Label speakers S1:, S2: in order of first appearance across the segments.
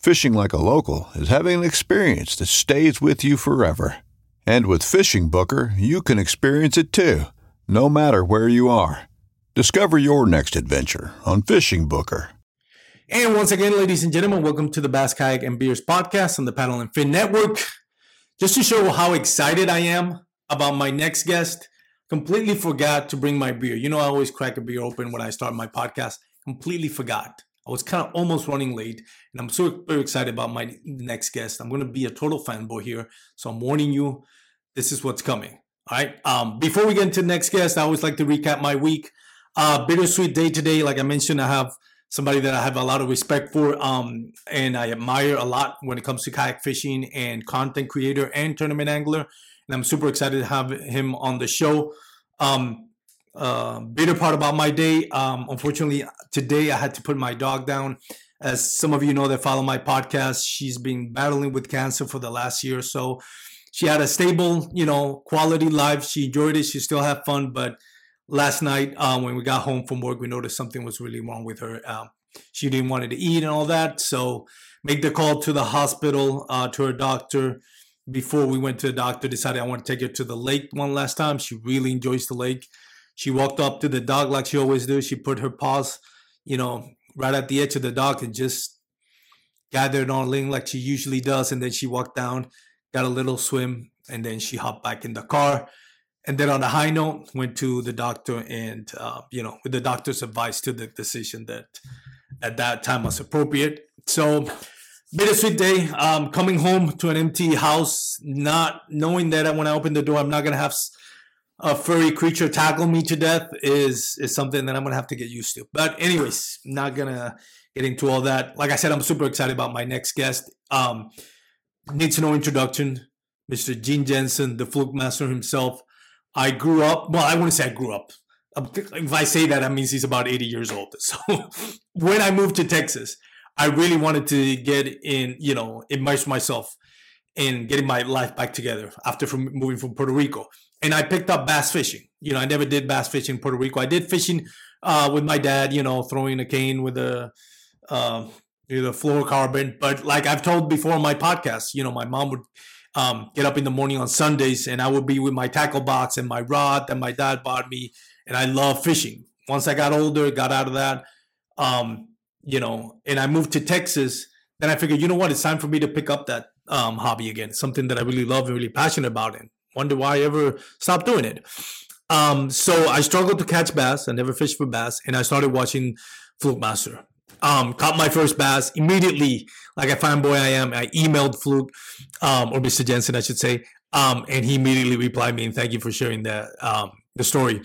S1: Fishing like a local is having an experience that stays with you forever. And with Fishing Booker, you can experience it too, no matter where you are. Discover your next adventure on Fishing Booker.
S2: And once again, ladies and gentlemen, welcome to the Bass Kayak and Beers podcast on the Paddle and Fin Network. Just to show how excited I am about my next guest, completely forgot to bring my beer. You know, I always crack a beer open when I start my podcast. Completely forgot. I was kind of almost running late, and I'm so very excited about my next guest. I'm going to be a total fanboy here, so I'm warning you. This is what's coming. All right. Um, before we get into the next guest, I always like to recap my week. Uh, bittersweet day today. Like I mentioned, I have somebody that I have a lot of respect for um, and I admire a lot when it comes to kayak fishing and content creator and tournament angler. And I'm super excited to have him on the show. Um, uh, bitter part about my day, um, unfortunately, today I had to put my dog down. As some of you know that follow my podcast, she's been battling with cancer for the last year or so. She had a stable, you know, quality life. She enjoyed it. She still had fun, but last night um, when we got home from work, we noticed something was really wrong with her. Um, she didn't want to eat and all that, so make the call to the hospital uh, to her doctor. Before we went to the doctor, decided I want to take her to the lake one last time. She really enjoys the lake. She walked up to the dog like she always do. She put her paws, you know, right at the edge of the dog and just gathered on Ling like she usually does. And then she walked down, got a little swim, and then she hopped back in the car and then on a high note went to the doctor and uh, you know with the doctor's advice to the decision that at that time was appropriate so bittersweet day um, coming home to an empty house not knowing that when i open the door i'm not going to have a furry creature tackle me to death is is something that i'm to have to get used to but anyways not to get into all that like i said i'm super excited about my next guest um, needs no introduction mr gene jensen the fluke master himself I grew up. Well, I wouldn't say I grew up. If I say that, that means he's about 80 years old. So when I moved to Texas, I really wanted to get in, you know, immerse myself in getting my life back together after from moving from Puerto Rico. And I picked up bass fishing. You know, I never did bass fishing in Puerto Rico. I did fishing uh, with my dad, you know, throwing a cane with a uh, the fluorocarbon. But like I've told before on my podcast, you know, my mom would um, get up in the morning on Sundays and I would be with my tackle box and my rod that my dad bought me. And I love fishing. Once I got older, got out of that, um, you know, and I moved to Texas, then I figured, you know what, it's time for me to pick up that um, hobby again, something that I really love and really passionate about and wonder why I ever stopped doing it. Um, so I struggled to catch bass. I never fished for bass. And I started watching Fluke Master um, caught my first bass immediately. Like a fanboy I am, I emailed Fluke, um, or Mr. Jensen, I should say, um, and he immediately replied me and thank you for sharing the um, the story.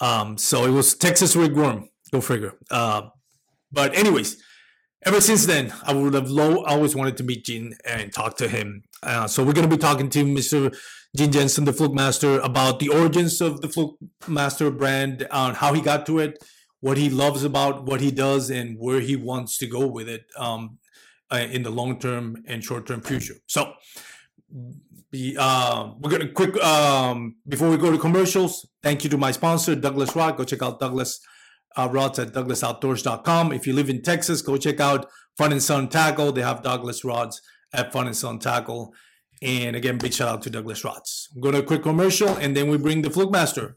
S2: Um, so it was Texas rig Worm. Go figure. Uh, but anyways, ever since then, I would have low, always wanted to meet Gene and talk to him. Uh, so we're going to be talking to Mr. Gene Jensen, the Fluke Master, about the origins of the Fluke Master brand, on how he got to it, what he loves about what he does and where he wants to go with it um, uh, in the long term and short term future. So, Be, uh, we're gonna quick um, before we go to commercials. Thank you to my sponsor, Douglas Rod. Go check out Douglas uh, rods at douglasoutdoors.com. If you live in Texas, go check out Fun and Sun Tackle. They have Douglas rods at Fun and Sun Tackle. And again, big shout out to Douglas Rods. Go to a quick commercial, and then we bring the Fluke Master.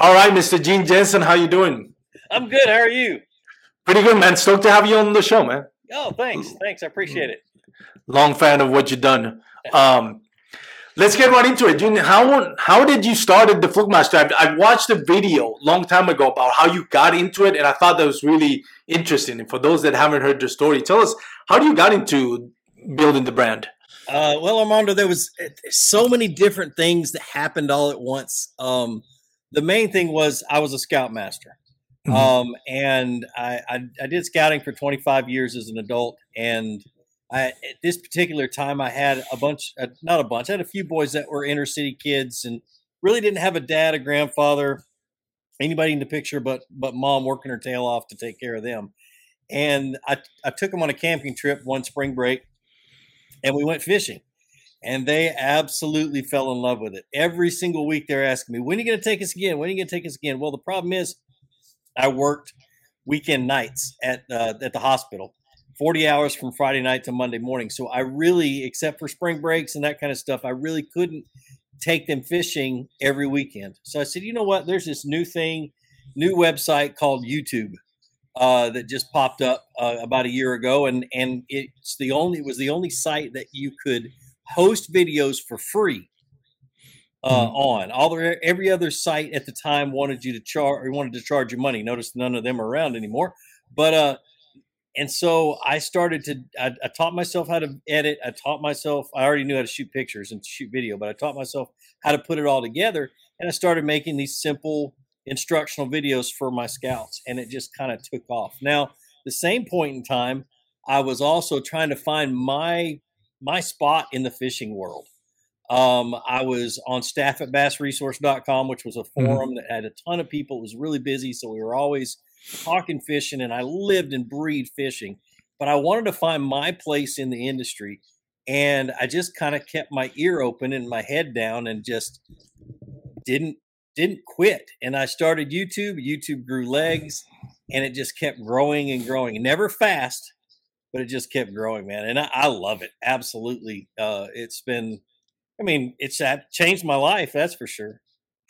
S2: All right, Mr. Gene Jensen, how you doing?
S3: I'm good. How are you?
S2: Pretty good, man. Stoked to have you on the show, man.
S3: Oh, thanks. Thanks. I appreciate it.
S2: Long fan of what you've done. Um, let's get right into it. Gene, how how did you start at the Fluke Master? I, I watched a video long time ago about how you got into it, and I thought that was really interesting. And for those that haven't heard the story, tell us how you got into building the brand.
S3: Uh, well, Armando, there was so many different things that happened all at once. Um, the main thing was I was a scoutmaster. Mm-hmm. Um, and I, I, I, did scouting for 25 years as an adult. And I, at this particular time, I had a bunch, uh, not a bunch, I had a few boys that were inner city kids and really didn't have a dad, a grandfather, anybody in the picture, but, but mom working her tail off to take care of them. And I, I took them on a camping trip one spring break and we went fishing and they absolutely fell in love with it. Every single week they're asking me, when are you going to take us again? When are you going to take us again? Well, the problem is I worked weekend nights at, uh, at the hospital, 40 hours from Friday night to Monday morning. So I really, except for spring breaks and that kind of stuff, I really couldn't take them fishing every weekend. So I said, you know what? There's this new thing, new website called YouTube. Uh, that just popped up uh, about a year ago, and and it's the only it was the only site that you could host videos for free uh, mm-hmm. on. All the, every other site at the time wanted you to charge or wanted to charge you money. Notice none of them are around anymore. But uh, and so I started to. I, I, taught myself how to edit. I taught myself. I already knew how to shoot pictures and shoot video, but I taught myself how to put it all together. And I started making these simple instructional videos for my scouts, and it just kind of took off. Now, the same point in time, I was also trying to find my my spot in the fishing world. Um, I was on staff at bassresource.com, which was a mm-hmm. forum mm-hmm. that had a ton of people. It was really busy. So we were always talking fishing, and I lived and breathed fishing. But I wanted to find my place in the industry. And I just kind of kept my ear open and my head down and just didn't didn't quit. And I started YouTube. YouTube grew legs and it just kept growing and growing. Never fast, but it just kept growing, man. And I, I love it. Absolutely. Uh, it's been, I mean, it's that changed my life. That's for sure.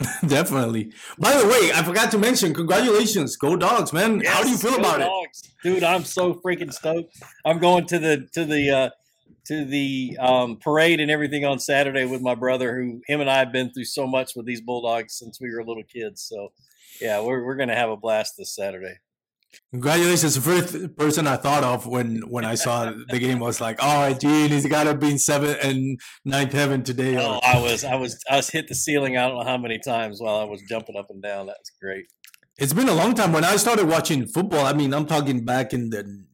S2: Definitely. By the way, I forgot to mention, congratulations, go dogs, man. Yes, How do you feel about dogs.
S3: it, dude? I'm so freaking stoked. I'm going to the to the uh, to the um, parade and everything on Saturday with my brother, who him and I have been through so much with these bulldogs since we were little kids. So, yeah, we're we're gonna have a blast this Saturday.
S2: Congratulations! The first person I thought of when when I saw the game was like, "All right, Gene, he's got to be in seventh and ninth heaven today."
S3: Oh, I was, I was, I was hit the ceiling. I don't know how many times while I was jumping up and down. That's great.
S2: It's been a long time. When I started watching football, I mean, I'm talking back in the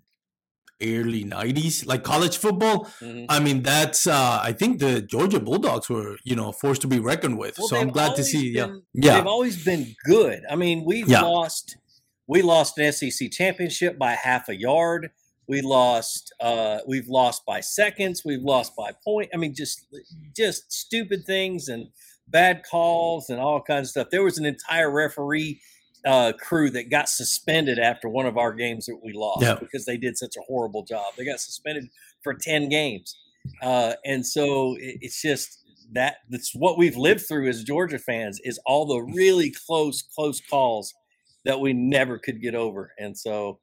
S2: early 90s like college football mm-hmm. i mean that's uh i think the georgia bulldogs were you know forced to be reckoned with well, so i'm glad to see
S3: been, yeah yeah they've always been good i mean we've yeah. lost we lost an SEC championship by half a yard. We lost. Uh, we've lost by seconds. We've lost by point. I mean, just just stupid things and bad calls and all kinds of stuff. There was an entire referee uh, crew that got suspended after one of our games that we lost because they did such a horrible job. They got suspended for ten games, uh, and so it, it's just that that's what we've lived through as Georgia fans is all the really close close calls that we never could get over. And so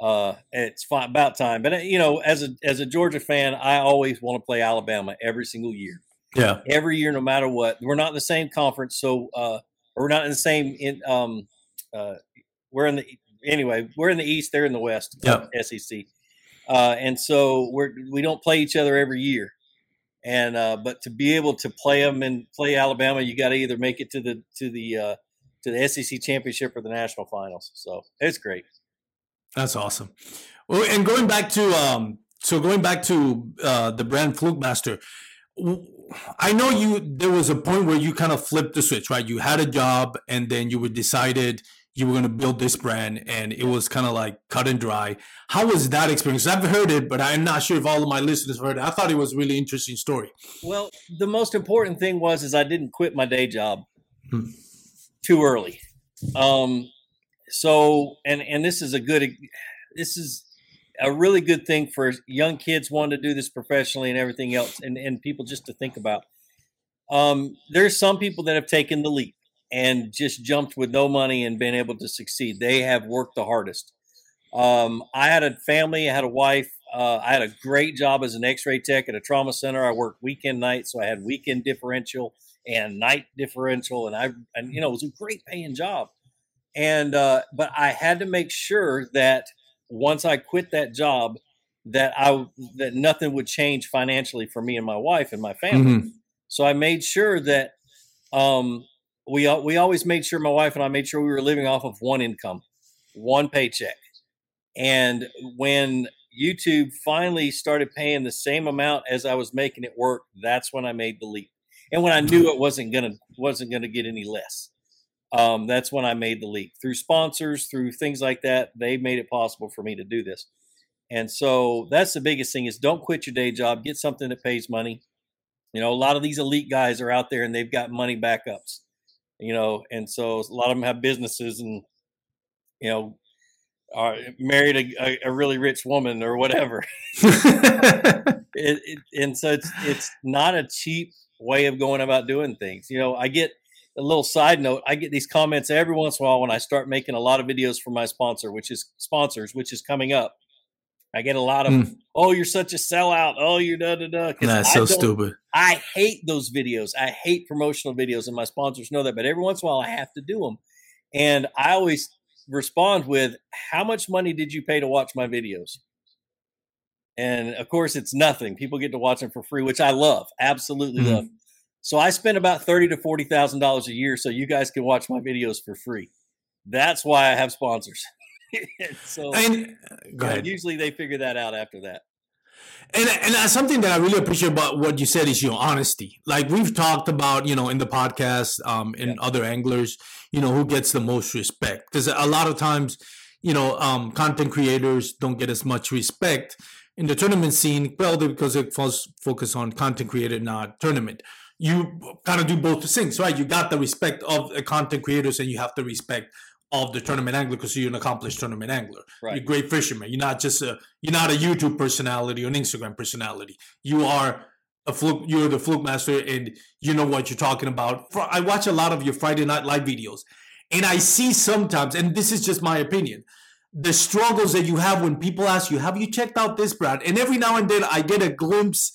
S3: uh, it's fine, about time. But uh, you know, as a as a Georgia fan, I always want to play Alabama every single year.
S2: Yeah,
S3: every year, no matter what. We're not in the same conference, so uh, we're not in the same. In um, uh, we're in the anyway. We're in the East. They're in the West.
S2: Yeah,
S3: SEC. uh, and so we're we don't play each other every year. And uh, but to be able to play them and play Alabama, you got to either make it to the to the uh, to the SEC championship or the national finals. So it's great.
S2: That's awesome. Well, and going back to um, so going back to uh, the brand Fluke Master, I know you. There was a point where you kind of flipped the switch, right? You had a job, and then you were decided you were going to build this brand, and it was kind of like cut and dry. How was that experience? I've heard it, but I'm not sure if all of my listeners heard it. I thought it was a really interesting story.
S3: Well, the most important thing was is I didn't quit my day job hmm. Too early. Um, so, and and this is a good, this is a really good thing for young kids wanting to do this professionally and everything else, and and people just to think about. Um, there's some people that have taken the leap and just jumped with no money and been able to succeed. They have worked the hardest. Um, I had a family, I had a wife. Uh, I had a great job as an X-ray tech at a trauma center. I worked weekend nights, so I had weekend differential and night differential, and I and you know it was a great paying job. And uh, but I had to make sure that once I quit that job, that I that nothing would change financially for me and my wife and my family. Mm-hmm. So I made sure that um, we we always made sure my wife and I made sure we were living off of one income, one paycheck. And when YouTube finally started paying the same amount as I was making it work, that's when I made the leap. And when I knew it wasn't gonna wasn't gonna get any less, um, that's when I made the leap through sponsors, through things like that. They made it possible for me to do this. And so that's the biggest thing is don't quit your day job. Get something that pays money. You know, a lot of these elite guys are out there and they've got money backups you know, and so a lot of them have businesses and, you know, are married a, a really rich woman or whatever. it, it, and so it's it's not a cheap way of going about doing things. You know, I get a little side note. I get these comments every once in a while when I start making a lot of videos for my sponsor, which is sponsors, which is coming up. I get a lot of, mm. oh, you're such a sellout. Oh, you're da da da.
S2: That's so stupid.
S3: I hate those videos. I hate promotional videos, and my sponsors know that. But every once in a while, I have to do them, and I always respond with, "How much money did you pay to watch my videos?" And of course, it's nothing. People get to watch them for free, which I love, absolutely mm. love. So I spend about thirty to forty thousand dollars a year, so you guys can watch my videos for free. That's why I have sponsors. so and, ahead. usually they figure that out after that.
S2: And and something that I really appreciate about what you said is your honesty. Like we've talked about, you know, in the podcast, um, in yeah. other anglers, you know, who gets the most respect? Because a lot of times, you know, um, content creators don't get as much respect in the tournament scene. Well, because it falls focus on content creator, not tournament. You kind of do both things, right? You got the respect of the content creators, and you have the respect of the tournament angler because you're an accomplished tournament angler. Right. You're a great fisherman. You're not just a you're not a YouTube personality or an Instagram personality. You are a fluke. You're the fluke master, and you know what you're talking about. I watch a lot of your Friday night live videos, and I see sometimes, and this is just my opinion, the struggles that you have when people ask you, "Have you checked out this brand?" And every now and then, I get a glimpse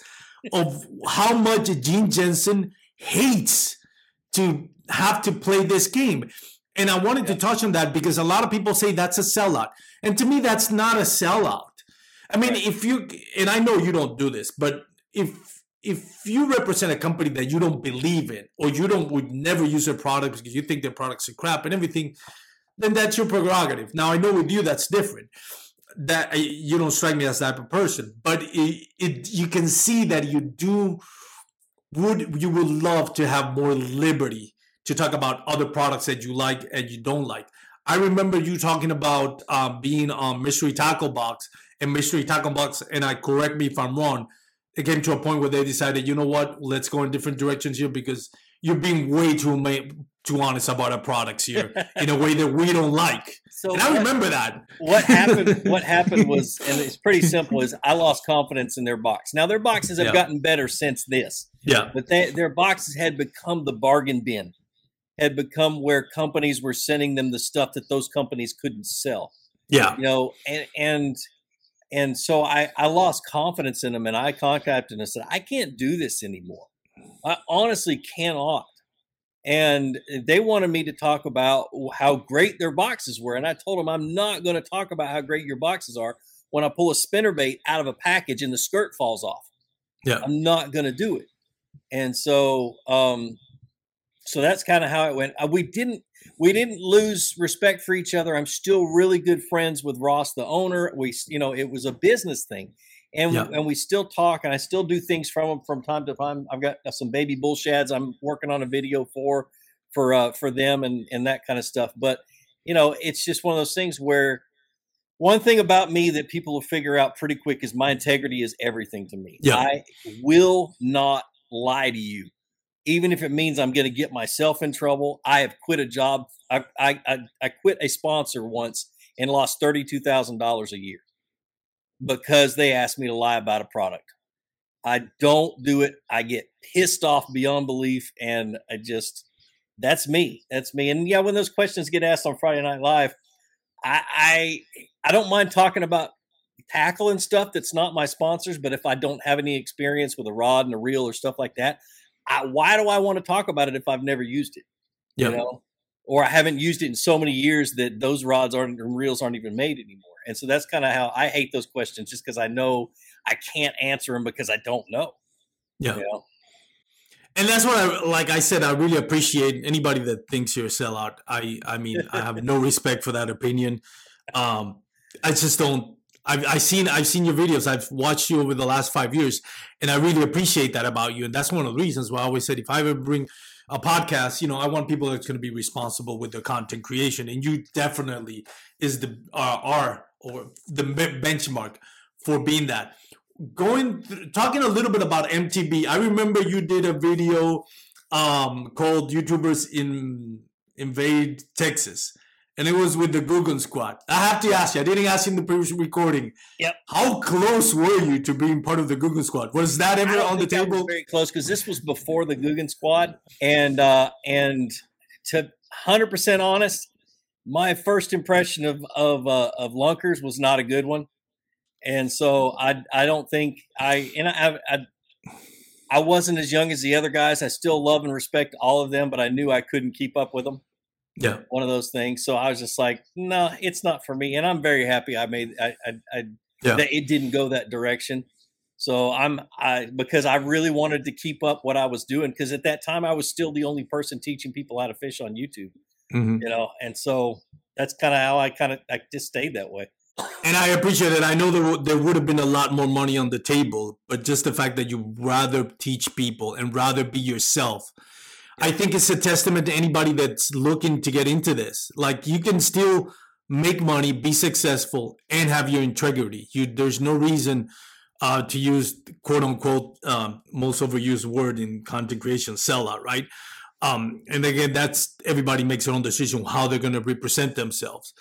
S2: of how much Gene Jensen hates to have to play this game and I wanted yeah. to touch on that because a lot of people say that's a sellout. And to me, that's not a sellout. I mean, if you and I know you don't do this, but if if you represent a company that you don't believe in or you don't would never use their products because you think their products are crap and everything, then that's your prerogative. Now I know with you that's different. That you don't strike me as that type of person, but it, it you can see that you do would you would love to have more liberty to talk about other products that you like and you don't like. I remember you talking about uh, being on Mystery Tackle Box and Mystery Tackle Box, and I correct me if I'm wrong. It came to a point where they decided, you know what, let's go in different directions here because you're being way too too honest about our products here in a way that we don't like. So and I what, remember that.
S3: What happened? What happened was, and it's pretty simple: is I lost confidence in their box. Now their boxes have yeah. gotten better since this.
S2: Yeah,
S3: but they, their boxes had become the bargain bin had become where companies were sending them the stuff that those companies couldn't sell.
S2: Yeah.
S3: You know, and and and so I, I lost confidence in them and I contacted them and said, I can't do this anymore. I honestly cannot. And they wanted me to talk about how great their boxes were. And I told them, I'm not going to talk about how great your boxes are. when I pull a spinner bait out of a package and the skirt falls off.
S2: Yeah.
S3: I'm not going to do it. And so, um, so that's kind of how it went. Uh, we didn't, we didn't lose respect for each other. I'm still really good friends with Ross, the owner. We, you know, it was a business thing, and
S2: Yeah.
S3: and we still talk, and I still do things from him from time to time. I've got some baby bull shads I'm working on a video for, for uh, for them, and and that kind of stuff. But you know, it's just one of those things where one thing about me that people will figure out pretty quick is my integrity is everything to me.
S2: Yeah.
S3: I will not lie to you, even if it means I'm going to get myself in trouble. I have quit a job. I I I, I quit a sponsor once and lost thirty two thousand dollars a year because they asked me to lie about a product. I don't do it. I get pissed off beyond belief, and I just that's me. That's me. And yeah, when those questions get asked on Friday Night Live, I I, I don't mind talking about tackle and stuff that's not my sponsors, but if I don't have any experience with a rod and a reel or stuff like that, I, why do I want to talk about it if I've never used it?
S2: Yeah.
S3: You know, or I haven't used it in so many years that those rods aren't and reels aren't even made anymore. And so that's kind of how I hate those questions, just because I know I can't answer them because I don't know.
S2: Yeah.
S3: You know?
S2: And that's what I like. I said I really appreciate anybody that thinks you're a sellout. I I mean I have no respect for that opinion. Um, I just don't. I've I've seen I've seen your videos. I've watched you over the last five years, and I really appreciate that about you. And that's one of the reasons why I always said if I ever bring a podcast, you know, I want people that's going to be responsible with their content creation, and you definitely is the uh, are or the benchmark for being that going th- talking a little bit about MTB. I remember you did a video um called YouTubers in invade Texas. And it was with the Googan squad. I have to ask you, I didn't ask you in the previous recording.
S3: Yep.
S2: How close were you to being part of the Googan squad? Was that ever on the
S3: think that was
S2: table?
S3: very close because this was before the Googan squad, and uh, and to hundred percent honest, my first impression of of uh, of Lunkers was not a good one, and so I I don't think I and I, I I wasn't as young as the other guys. I still love and respect all of them, but I knew I couldn't keep up with them.
S2: Yeah.
S3: One of those things. So I was just like, no, it's not for me. And I'm very happy I made I I, I
S2: Yeah.
S3: that it didn't go that direction. So I'm I because I really wanted to keep up what I was doing because at that time I was still the only person teaching people how to fish on YouTube,
S2: Mhm.
S3: you know, and so that's kind of how I kind of I just stayed that way.
S2: And I appreciate it. I know there, there would have been a lot more money on the table, but just the fact that you rather teach people and rather be yourself, I think it's a testament to anybody that's looking to get into this. Like you can still make money, be successful, and have your integrity. You there's no reason uh, to use quote unquote um, most overused word in content creation sellout, right? Um, and again, that's everybody makes their own decision how they're going to represent themselves.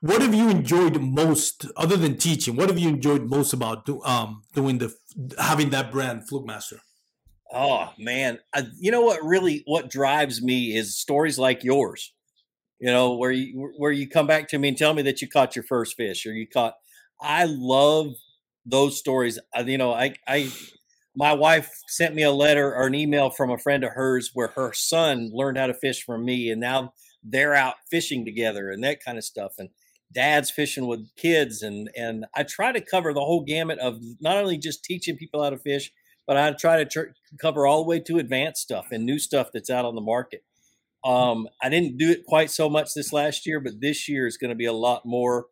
S2: What have you enjoyed most, other than teaching? What have you enjoyed most about do, um, doing the having that brand, Fluke Master?
S3: Oh man, I, you know what really what drives me is stories like yours. You know where you where you come back to me and tell me that you caught your first fish or you caught. I love those stories. I, you know, I I my wife sent me a letter or an email from a friend of hers where her son learned how to fish from me, and now they're out fishing together and that kind of stuff. And dad's fishing with kids, and and I try to cover the whole gamut of not only just teaching people how to fish, but I try to tr- cover all the way to advanced stuff and new stuff that's out on the market. Um, I didn't do it quite so much this last year, but this year is going to be a lot more.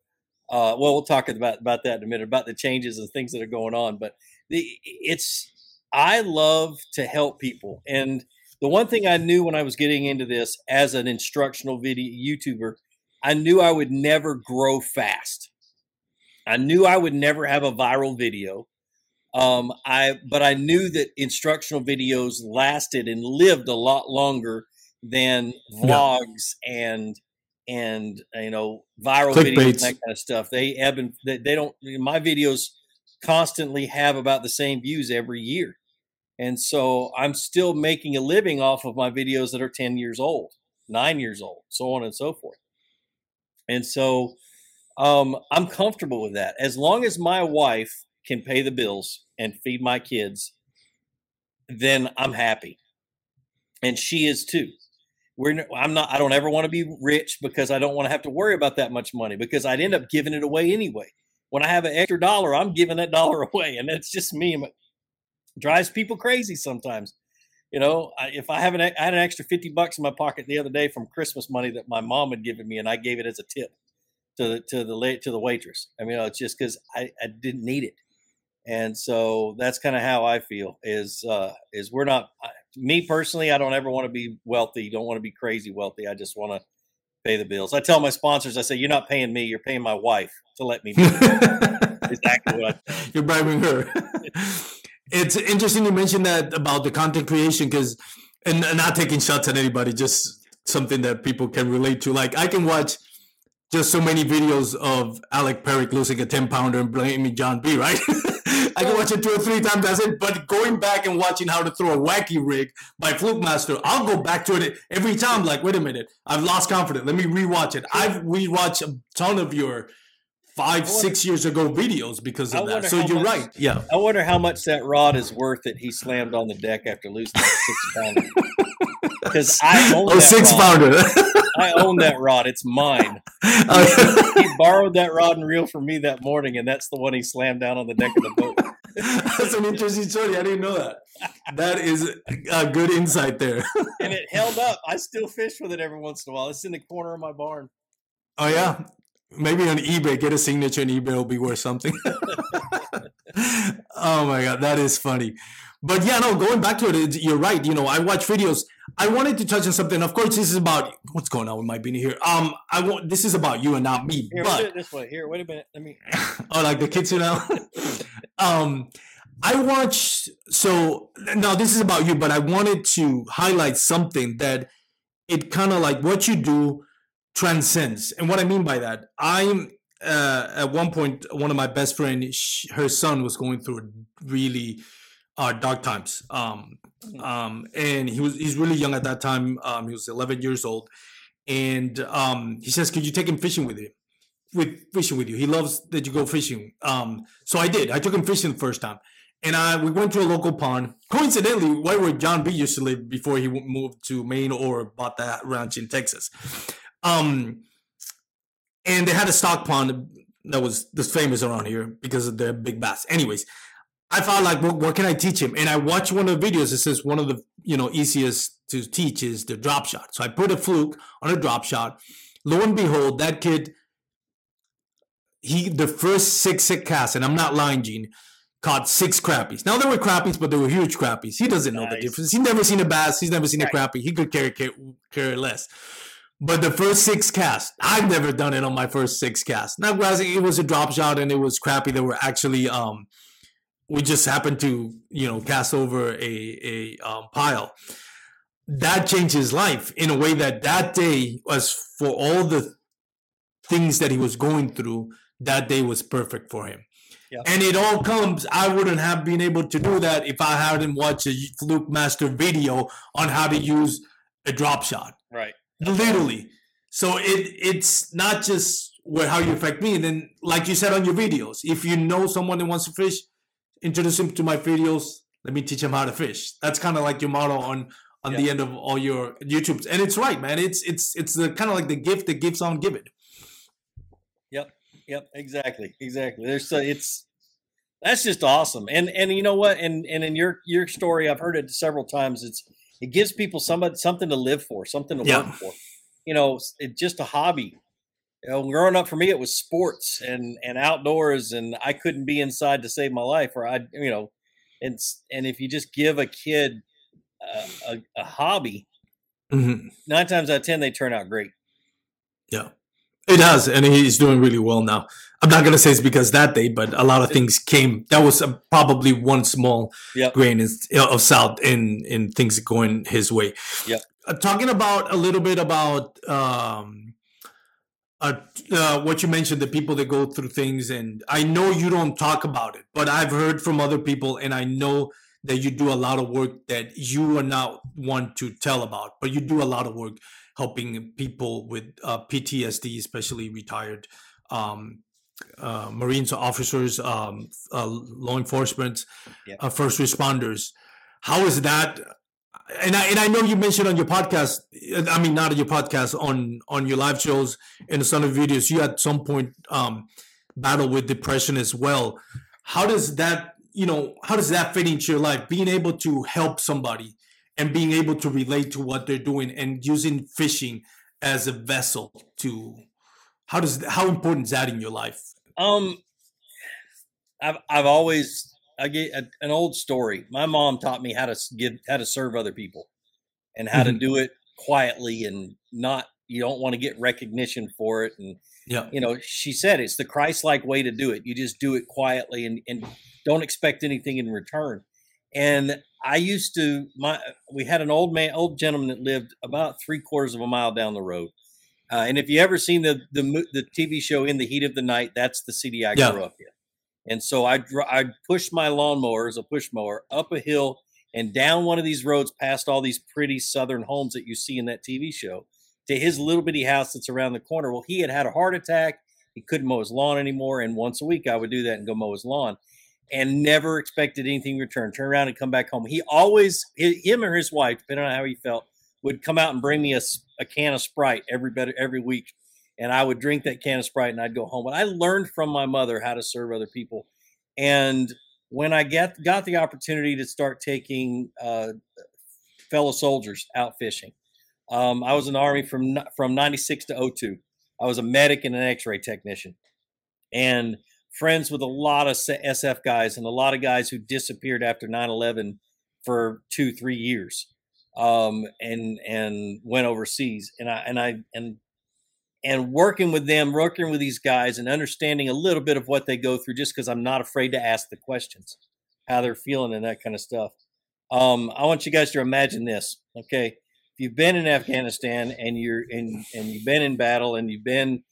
S3: Uh, well, we'll talk about about that in a minute about the changes and things that are going on. But the it's I love to help people, and the one thing I knew when I was getting into this as an instructional video YouTuber, I knew I would never grow fast. I knew I would never have a viral video um i but i knew that instructional videos lasted and lived a lot longer than vlogs and and you know viral videos and that kind of stuff. They ebb and they, they don't my videos constantly have about the same views every year. And so i'm still making a living off of my videos that are 10 years old 9 years old so on and so forth. And so um, i'm comfortable with that. As long as my wife can pay the bills and feed my kids, then I'm happy. And she is too. We're I'm not I don't ever want to be rich because I don't want to have to worry about that much money because I'd end up giving it away anyway. when I have an extra dollar, I'm giving that dollar away, and that's just me. It drives people crazy sometimes. You know, if I have an, I had an extra fifty bucks in my pocket the other day from Christmas money that my mom had given me, and I gave it as a tip to the to the to the waitress. I mean, it's just because I, I didn't need it, and so that's kind of how I feel. Is uh, is we're not me personally. I don't ever want to be wealthy. Don't want to be crazy wealthy. I just want to pay the bills. I tell my sponsors, I say, you're not paying me, you're paying my wife to let me do
S2: exactly what I You're bribing her. it's interesting you mentioned that about the content creation because, and not taking shots at anybody, just something that people can relate to. Like I can watch just so many videos of Alec Perrick losing a 10 pounder and blaming John B, right? I can watch it two or three times. That's it. But going back and watching how to throw a wacky rig by Fluke Master, I'll go back to it every time. Like, wait a minute, I've lost confidence. Let me rewatch it. I've rewatched a ton of your five, wonder, six years ago videos because of that. So you're
S3: much,
S2: right. Yeah.
S3: I wonder how much that rod is worth that he slammed on the deck after losing that six pounder. Because I own oh,
S2: six
S3: rod. pounder. I own that rod. It's mine. He borrowed that rod and reel from me that morning, and that's the one he slammed down on the deck of the boat.
S2: That's an interesting story. I didn't know that. That is a good insight there.
S3: and it held up. I still fish with it every once in a while. It's in the corner of my barn.
S2: Oh yeah, maybe on eBay. Get a signature on eBay. Will be worth something. oh my god, that is funny. But yeah, no, going back to it, you're right. You know, I watch videos. I wanted to touch on something. Of course, this is about what's going on with my beanie here. Um, I want this is about you and not me.
S3: Here,
S2: but
S3: this way. Here, wait a minute. Let me.
S2: oh, like the kids, you know. um, I watched. So now this is about you, but I wanted to highlight something that it kind of like what you do transcends. And what I mean by that, I'm uh, at one point one of my best friends, her son was going through a really uh, dark times. Um, mm-hmm. um, and he was he's really young at that time. Um, he was 11 years old, and um, he says, "Could you take him fishing with you?" With fishing with you, he loves that you go fishing. Um, so I did. I took him fishing the first time, and I we went to a local pond. Coincidentally, right where John B used to live before he moved to Maine or bought that ranch in Texas. Um, and they had a stock pond that was this famous around here because of their big bass. Anyways, I thought like, what, what, can I teach him? And I watched one of the videos. It says one of the you know easiest to teach is the drop shot. So I put a fluke on a drop shot. Lo and behold, that kid, he the first six sick casts, and I'm not lying, Gene, caught six crappies. Now there were crappies, but they were huge crappies. He doesn't know nice. the difference. He's never seen a bass. He's never seen right. a crappie. He could carry, carry carry less. But the first six casts, I've never done it on my first six casts. Now, granted, it was a drop shot and it was crappy. They were actually um we just happened to you know cast over a a um, pile. That changed his life in a way that that day was for all the things that he was going through that day was perfect for him. Yeah. and it all comes i wouldn't have been able to do that if i hadn't watched a fluke master video on how to use a drop shot.
S3: Right.
S2: Literally. So it it's not just where how you affect me and then like you said on your videos if you know someone that wants to fish introduce him to my videos. Let me teach him how to fish. That's kind of like your motto on on yeah. the end of all your YouTubes, and it's right, man. It's it's it's the kind of like the gift that gives on give it.
S3: Yep, yep, exactly, exactly. There's uh, it's that's just awesome, and and you know what, and and in your your story, I've heard it several times. It's it gives people somebody something to live for, something to yeah. work for. You know, it's just a hobby you know, growing up for me, it was sports and and outdoors, and I couldn't be inside to save my life. Or I, you know, and and if you just give a kid a, a, a hobby, mm-hmm. nine times out of ten they turn out great.
S2: Yeah, it has, and he's doing really well now. I'm not gonna say it's because that day, but a lot of things came. That was a, probably one small yep. grain of salt in in things going his way.
S3: Yeah.
S2: Uh, talking about a little bit about um, uh, uh, what you mentioned, the people that go through things, and I know you don't talk about it, but I've heard from other people, and I know that you do a lot of work that you are not one to tell about, but you do a lot of work helping people with uh, PTSD, especially retired um, uh, Marines officers, um, uh, law enforcement, yep. Uh, first responders. How is that and I and I know you mentioned on your podcast. I mean, not on your podcast, on on your live shows and some of videos. You at some point um, battle with depression as well. How does that, you know, how does that fit into your life? Being able to help somebody and being able to relate to what they're doing and using fishing as a vessel to how does how important is that in your life?
S3: Um, I've I've always I get a, an old story. My mom taught me how to give how to serve other people and how mm-hmm. to do it quietly and not you don't want to get recognition for it and yeah you know she said it's the christ-like way to do it you just do it quietly and, and don't expect anything in return and i used to my we had an old man old gentleman that lived about three quarters of a mile down the road uh, and if you ever seen the, the the tv show in the heat of the night that's the city i yeah. grew up in and so i i pushed my lawnmower as a push mower up a hill and down one of these roads past all these pretty southern homes that you see in that tv show to his little bitty house that's around the corner. Well, he had had a heart attack. He couldn't mow his lawn anymore. And once a week, I would do that and go mow his lawn and never expected anything in return. Turn around and come back home. He always, him or his wife, depending on how he felt, would come out and bring me a, a can of Sprite every better every week. And I would drink that can of Sprite and I'd go home. But I learned from my mother how to serve other people. And when I get, got the opportunity to start taking uh, fellow soldiers out fishing, um, I was in the army from from '96 to 02. I was a medic and an X-ray technician, and friends with a lot of SF guys and a lot of guys who disappeared after 9/11 for two, three years, um, and and went overseas. And I and I and and working with them, working with these guys, and understanding a little bit of what they go through, just because I'm not afraid to ask the questions, how they're feeling, and that kind of stuff. Um, I want you guys to imagine this, okay? If you've been in Afghanistan and you're in and you've been in battle and you've been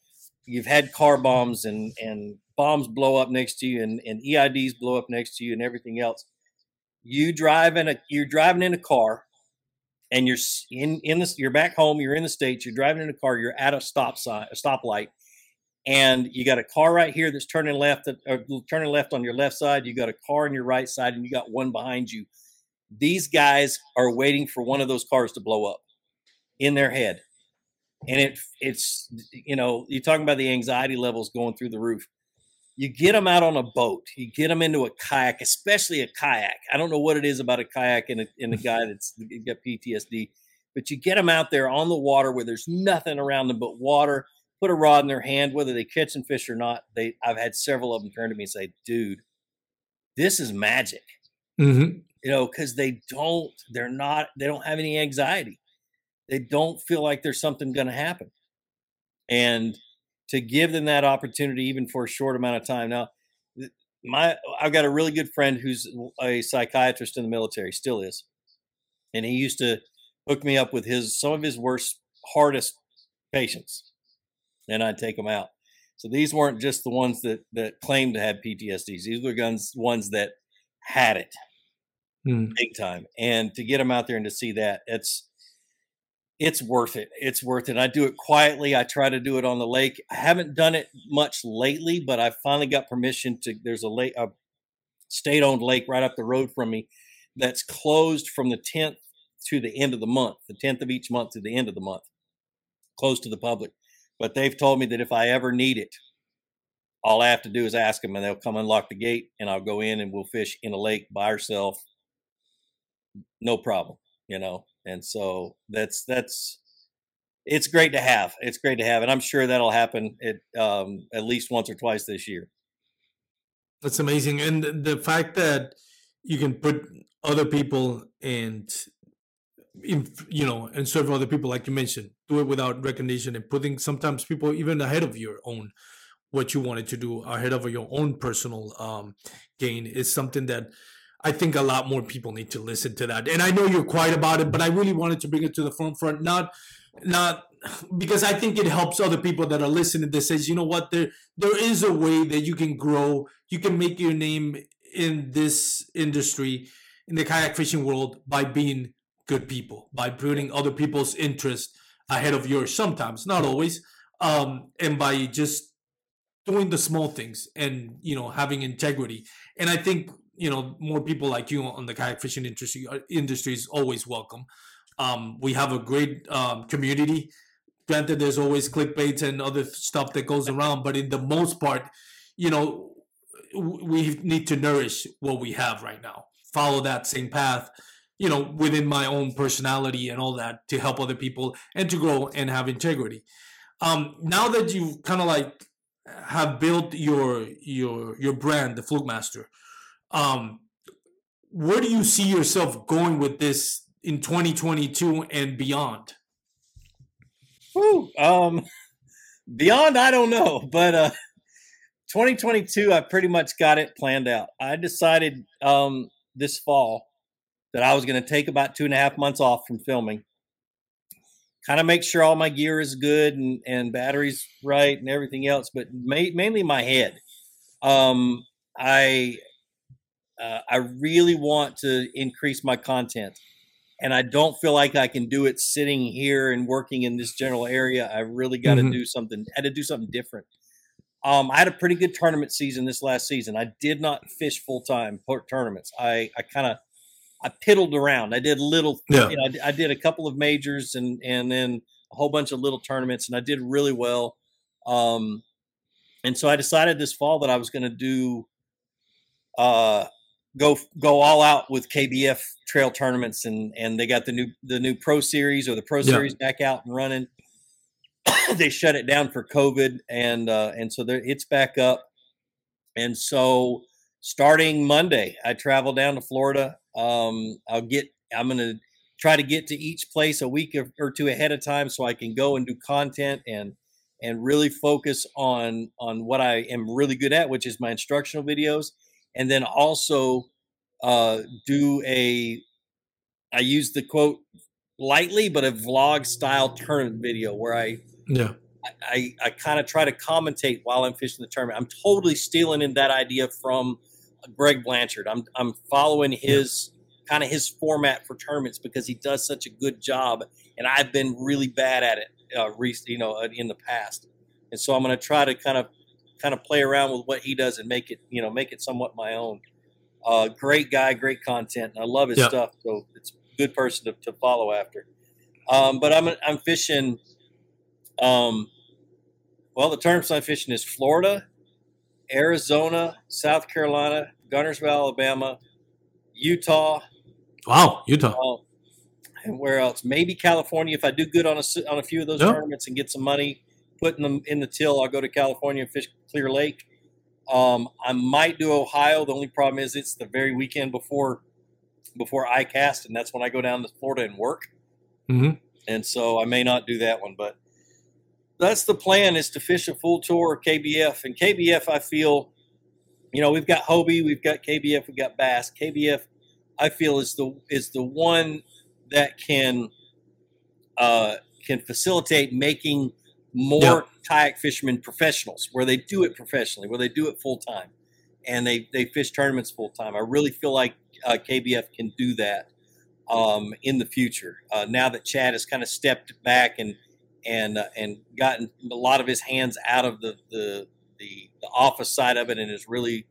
S3: you've had car bombs and and bombs blow up next to you and, and EIDs blow up next to you and everything else. You drive in a you're driving in a car and you're in in this you're back home, you're in the States, you're driving in a car, you're at a stop sign, a stoplight, and you got a car right here that's turning left or turning left on your left side, you got a car on your right side, and you got one behind you these guys are waiting for one of those cars to blow up in their head. And it it's you know, you're talking about the anxiety levels going through the roof. You get them out on a boat, you get them into a kayak, especially a kayak. I don't know what it is about a kayak and a, and a guy that's got PTSD, but you get them out there on the water where there's nothing around them but water. Put a rod in their hand, whether they catch and fish or not. They, I've had several of them turn to me and say, "Dude, this is magic." Mm-hmm you know, because they don't, they're not, they don't have any anxiety. They don't feel like there's something going to happen. And to give them that opportunity, even for a short amount of time. Now, my, I've got a really good friend who's a psychiatrist in the military, still is. And he used to hook me up with his, some of his worst, hardest patients. And I'd take them out. So these weren't just the ones that, that claimed to have PTSDs. These were guns, ones that had it mm. big time. And to get them out there and to see that, it's it's worth it. It's worth it. I do it quietly. I try to do it on the lake. I haven't done it much lately, but I finally got permission to. There's a lake, a state-owned lake right up the road from me, that's closed from the 10th to the end of the month, the 10th of each month to the end of the month, closed to the public. But they've told me that if I ever need it, all I have to do is ask them, and they'll come unlock the gate, and I'll go in and we'll fish in a lake by ourselves no problem, you know. And so that's that's it's great to have. It's great to have, and I'm sure that'll happen at um, at least once or twice this year.
S2: That's amazing, and the fact that you can put other people and in, you know and serve other people, like you mentioned, do it without recognition and putting sometimes people even ahead of your own what you wanted to do ahead of your own personal um, gain is something that I think a lot more people need to listen to that. And I know you're quiet about it, but I really wanted to bring it to the front front, not not because I think it helps other people that are listening that says, you know what, there there is a way that you can grow, you can make your name in this industry, in the kayak fishing world by being good people, by putting other people's interest ahead of yours sometimes, not always. Um, and by just doing the small things and you know having integrity. And I think you know more people like you on the kayak fishing industry uh, industry is always welcome. Um, we have a great um, community. Granted, there's always clickbait and other stuff that goes around, but in the most part, you know, we need to nourish what we have right now. Follow that same path, you know, within my own personality and all that to help other people and to grow and have integrity. Um, now that you kind of like have built your your your brand, the Fluke Master, um, where do you see yourself going with this in 2022 and beyond?
S3: Um, beyond, I don't know, but uh, 2022, I pretty much got it planned out. I decided um, this fall that I was going to take about two and a half months off from filming, kind of make sure all my gear is good and, and batteries right and everything else, but ma- mainly my head. Um, I uh, I really want to increase my content, and I don't feel like I can do it sitting here and working in this general area. I really got to mm-hmm. do something. I had to do something different. Um, I had a pretty good tournament season this last season. I did not fish full time tournaments. I, I kind of I piddled around. I did little. Yeah. You know, I, I, did a couple of majors and and then a whole bunch of little tournaments, and I did really well. Um, and so I decided this fall that I was going to do uh, go go all out with KBF trail tournaments, and and they got the new the new Pro Series or the Pro yeah. Series back out and running. they shut it down for COVID, and uh, and so there, it's back up. And so starting Monday, I travel down to Florida. Um, I'll get. I'm going to try to get to each place a week or two ahead of time, so I can go and do content and and really focus on on what I am really good at, which is my instructional videos, and then also uh, do a. I use the quote lightly, but a vlog style tournament video where I
S2: yeah.
S3: I, I kind of try to commentate while I'm fishing the tournament. I'm totally stealing in that idea from Greg Blanchard. I'm I'm following his yeah. kind of his format for tournaments because he does such a good job, and I've been really bad at it, uh, you know, uh, in the past. And so I'm going to try to kind of kind of play around with what he does and make it, you know, make it somewhat my own. Uh, great guy, great content. and I love his yeah. stuff, so it's a good person to, to follow after. Um, but I'm I'm fishing um, well, the tournaments I'm fishing is Florida, Arizona, South Carolina, Guntersville, Alabama, Utah.
S2: Wow, Utah. Uh,
S3: and where else? Maybe California. If I do good on a on a few of those yep. tournaments and get some money, putting them in the till, I'll go to California and fish Clear Lake. Um, I might do Ohio. The only problem is it's the very weekend before before I cast, and that's when I go down to Florida and work.
S2: Mm-hmm.
S3: And so I may not do that one, but that's the plan is to fish a full tour of KBF. And KBF, I feel, you know, we've got Hobie, we've got KBF, we've got Bass. KBF, I feel is the is the one that can uh, can facilitate making more yep. Kayak fishermen professionals, where they do it professionally, where they do it full time, and they they fish tournaments full time. I really feel like uh, KBF can do that um, in the future. Uh, now that Chad has kind of stepped back and and uh, and gotten a lot of his hands out of the, the the the office side of it, and is really,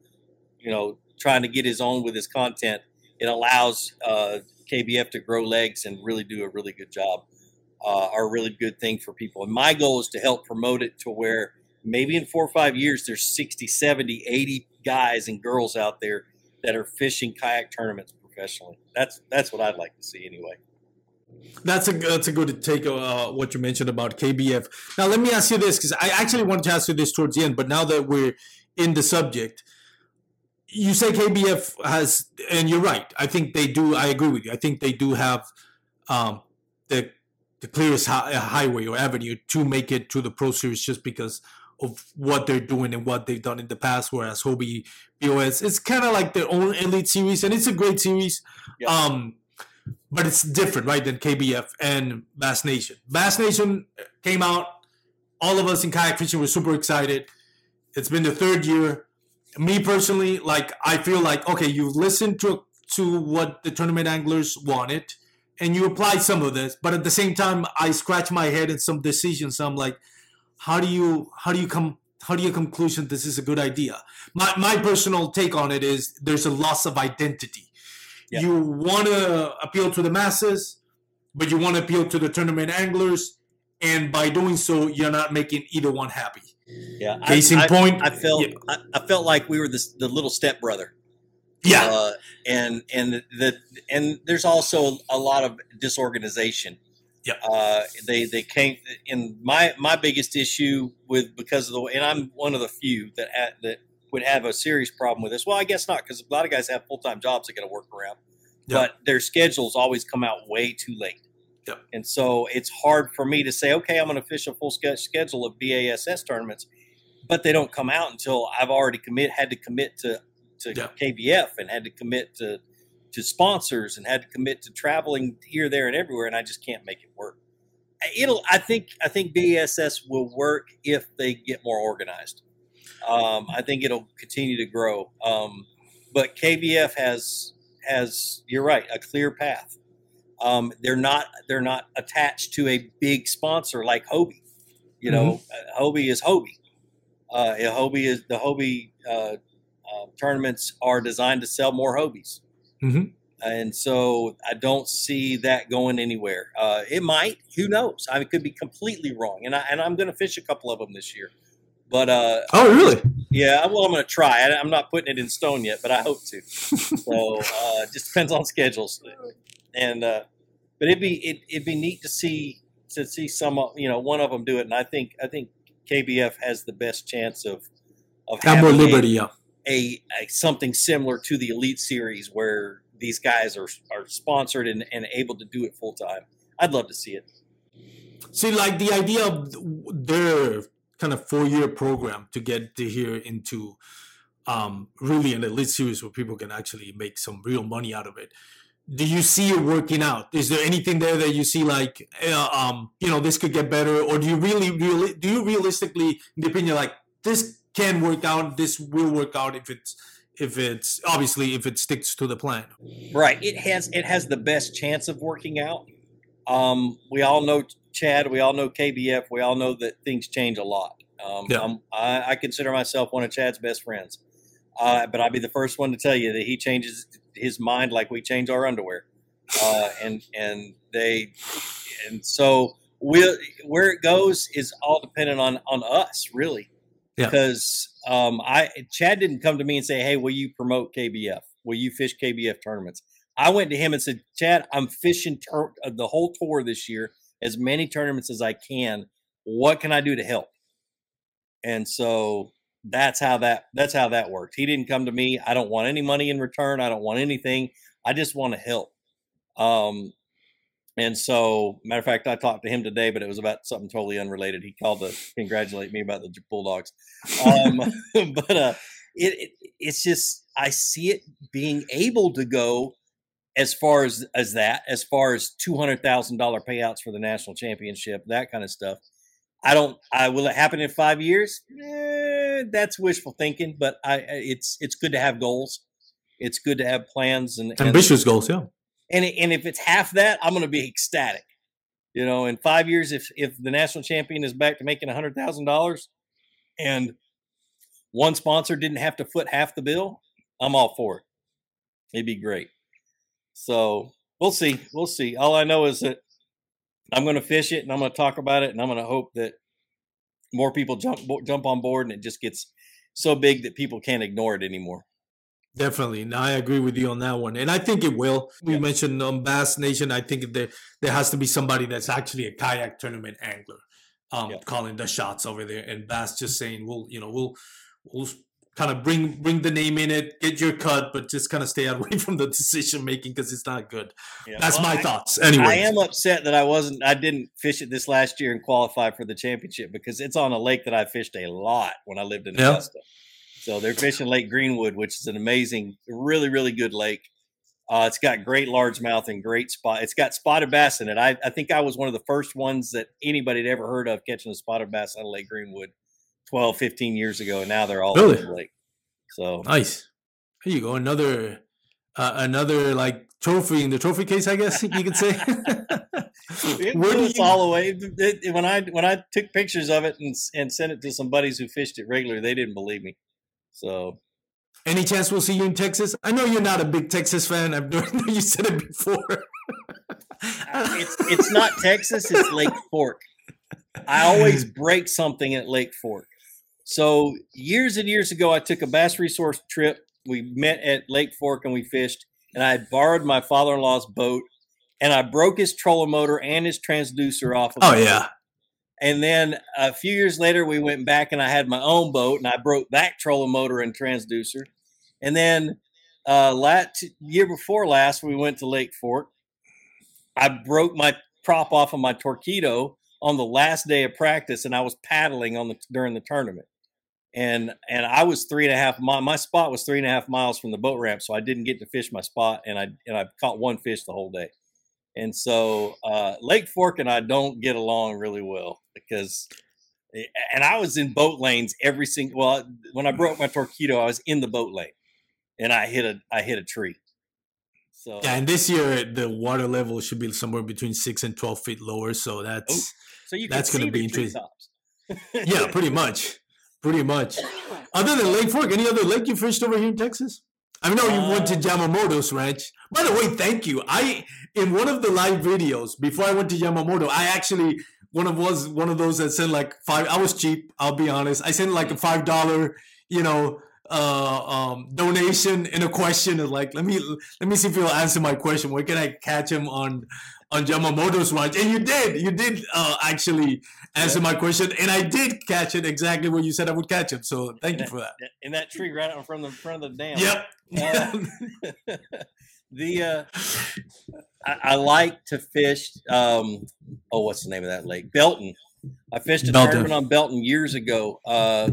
S3: you know, trying to get his own with his content. It allows uh, KBF to grow legs and really do a really good job, uh, are a really good thing for people. And my goal is to help promote it to where maybe in four or five years there's 60, 70, 80 guys and girls out there that are fishing kayak tournaments professionally. That's that's what I'd like to see anyway.
S2: That's a that's a good take. Uh, what you mentioned about KBF. Now let me ask you this because I actually wanted to ask you this towards the end, but now that we're in the subject, you say KBF has, and you're right. I think they do. I agree with you. I think they do have um, the the clearest hi- uh, highway or avenue to make it to the Pro Series just because of what they're doing and what they've done in the past. Whereas Hobie BOS, it's kind of like their own elite series, and it's a great series. Yep. Um, but it's different, right, than KBF and Bass Nation. Bass Nation came out. All of us in kayak fishing were super excited. It's been the third year. Me personally, like I feel like okay, you've listened to to what the tournament anglers wanted, and you apply some of this. But at the same time, I scratch my head in some decisions. I'm like, how do you how do you come how do you conclusion this is a good idea? My my personal take on it is there's a loss of identity yeah. You want to appeal to the masses, but you want to appeal to the tournament anglers, and by doing so, you're not making either one happy.
S3: Yeah.
S2: Case
S3: I,
S2: in
S3: I-
S2: point,
S3: I, felt
S2: yeah.
S3: I, I felt like we were the, the little stepbrother.
S2: Yeah,
S3: uh, and and the and there's also a lot of disorganization.
S2: Yeah.
S3: Uh, they they came in my my biggest issue with because of the and I'm one of the few that that would have a serious problem with this. Well, I guess not because a lot of guys have full time jobs they got to work around,
S2: Yeah.
S3: but their schedules always come out way too late.
S2: Yep.
S3: And so it's hard for me to say, okay, I'm going to fish a full schedule of BASS tournaments, but they don't come out until I've already commit had to commit to to
S2: Yeah.
S3: KBF and had to commit to to sponsors and had to commit to traveling here, there, and everywhere, and I just can't make it work. It'll. I think. I think BASS will work if they get more organized. Um, I think it'll continue to grow. Um, but KBF has has. You're right. A clear path. Um, they're not. They're not attached to a big sponsor like Hobie. You know, uh Hobie is Hobie. Uh, Hobie is the Hobie uh, uh, tournaments are designed to sell more Hobies.
S2: Mhm.
S3: And so I don't see that going anywhere. Uh, it might. Who knows? I could be completely wrong. And I and I'm going to fish a couple of them this year. But uh,
S2: Oh, really?
S3: yeah, well, I'm going to try. I, I'm not putting it in stone yet, but I hope to. so uh, it just depends on schedules. And uh, but it'd be it, it'd be neat to see to see some of- you know one of them do it. And I think I think KBF has the best chance of of
S2: Have more
S3: having a-
S2: liberty, yeah.
S3: A, a something similar to the Elite Series where these guys are are sponsored and, and able to do it full time. I'd love to see it.
S2: See, like the idea of their kind of four year program to get to here into um, really an elite series where people can actually make some real money out of it. Do you see it working out? Is there anything there that you see like, uh, um, you know, this could get better, or do you really, really, do you realistically, in the opinion, like this can work out, this will work out if it's, if it's obviously if it sticks to the plan.
S3: Right. It has it has the best chance of working out. Um, we all know Chad. We all know KBF. We all know that things change a lot. Um,
S2: Yeah.
S3: I'm- I, I consider myself one of Chad's best friends, uh, but I'd be the first one to tell you that he changes his mind like we change our underwear, uh, and and they and so we'll, where it goes is all dependent on on us really
S2: Yeah.
S3: because um, I Chad didn't come to me and say, "Hey, will you promote KBF? Will you fish KBF tournaments?" I went to him and said, "Chad, I'm fishing uh, the whole tour this year, as many tournaments as I can. What can I do to help?" And so that's how that that's how that worked. He didn't come to me. I don't want any money in return. I don't want anything. I just want to help. Um, and so, matter of fact, I talked to him today, but it was about something totally unrelated. He called to congratulate me about the Bulldogs. Um, but uh, it, it it's just I see it being able to go as far as as that, as far as two hundred thousand dollar payouts for the national championship, that kind of stuff. I don't. I will it happen in five years? Eh, that's wishful thinking, but I it's it's good to have goals. It's good to have plans and, and
S2: Ambitious goals, yeah.
S3: And and if it's half that, I'm going to be ecstatic. You know, in five years, if if the national champion is back to making a hundred thousand dollars, and one sponsor didn't have to foot half the bill, I'm all for it. It'd be great. So we'll see. We'll see. All I know is that I'm going to fish it, and I'm going to talk about it, and I'm going to hope that more people jump jump on board, and it just gets so big that people can't ignore it anymore.
S2: Definitely. No, I agree with you on that one. And I think it will. We
S3: Yeah.
S2: mentioned um, Bass Nation. I think there there has to be somebody that's actually a kayak tournament angler um,
S3: Yeah.
S2: calling the shots over there. And Bass just saying, we'll, you know, we'll, we'll kind of bring bring the name in it, get your cut, but just kind of stay away from the decision making because it's not good.
S3: Yeah.
S2: That's
S3: Well,
S2: my
S3: I-
S2: thoughts. Anyway,
S3: I am upset that I wasn't. I didn't fish it this last year and qualify for the championship because it's on a lake that I fished a lot when I lived in. Augusta. So they're fishing Lake Greenwood, which is an amazing, really, really good lake. Uh, it's got great largemouth and great spot. It's got spotted bass in it. I, I think I was one of the first ones that anybody had ever heard of catching a spotted bass out of Lake Greenwood 12, 15 years ago. And now they're all
S2: Really?
S3: over the lake. So
S2: nice. Here you go. Another uh, another like trophy in the trophy case, I guess you could say.
S3: It
S2: Where
S3: blew us
S2: you-
S3: all away. It- it- when I when I took pictures of it and and sent it to some buddies who fished it regularly, they didn't believe me. So
S2: Any chance we'll see you in Texas? I know you're not a big Texas fan. I've known you said it before.
S3: Uh, it's it's not Texas, it's Lake Fork. I always break something at Lake Fork. So years and years ago, I took a bass resource trip. We met at Lake Fork and we fished, and I had borrowed my father-in-law's boat, and I broke his trolling motor and his transducer off. Of
S2: Oh yeah.
S3: boat. And then a few years later, we went back and I had my own boat, and I broke that trolling motor and transducer. And then uh, last year before last, we went to Lake Fork. I broke my prop off of my Torqeedo on the last day of practice, and I was paddling on the during the tournament. And and I was three and a half mi- My spot was three and a half miles from the boat ramp, so I didn't get to fish my spot, and I and I caught one fish the whole day. And so uh, Lake Fork and I don't get along really well because, eh, and I was in boat lanes every single. Well, when I broke my Torqeedo, I was in the boat lane, and I hit a I hit a tree. So
S2: Yeah, and this year the water level should be somewhere between six and twelve feet lower. So that's
S3: so you
S2: that's gonna be interesting. yeah, pretty much, pretty much. Other than Lake Fork, any other lake you fished over here in Texas? I know you went to
S3: Uh,
S2: Yamamoto's ranch. By the way, thank you. I in one of the live videos before I went to Yamamoto, I actually one of was one of those that sent like five. I was cheap. I'll be honest. I sent like a five dollar, you know, uh, um, donation and a question. And like, let me let me see if you'll answer my question. Where can I catch him on on Yamamoto's watch, And you did. You did uh, actually answer my question, and I did catch it exactly where you said I would catch it. So thank you for that.
S3: in that tree right out in front of the front of the dam.
S2: Yep.
S3: Uh, the uh, I, I like to fish. Um, oh, what's the name of that lake? Belton. I fished a
S2: Belton.
S3: tournament on Belton years ago. Uh,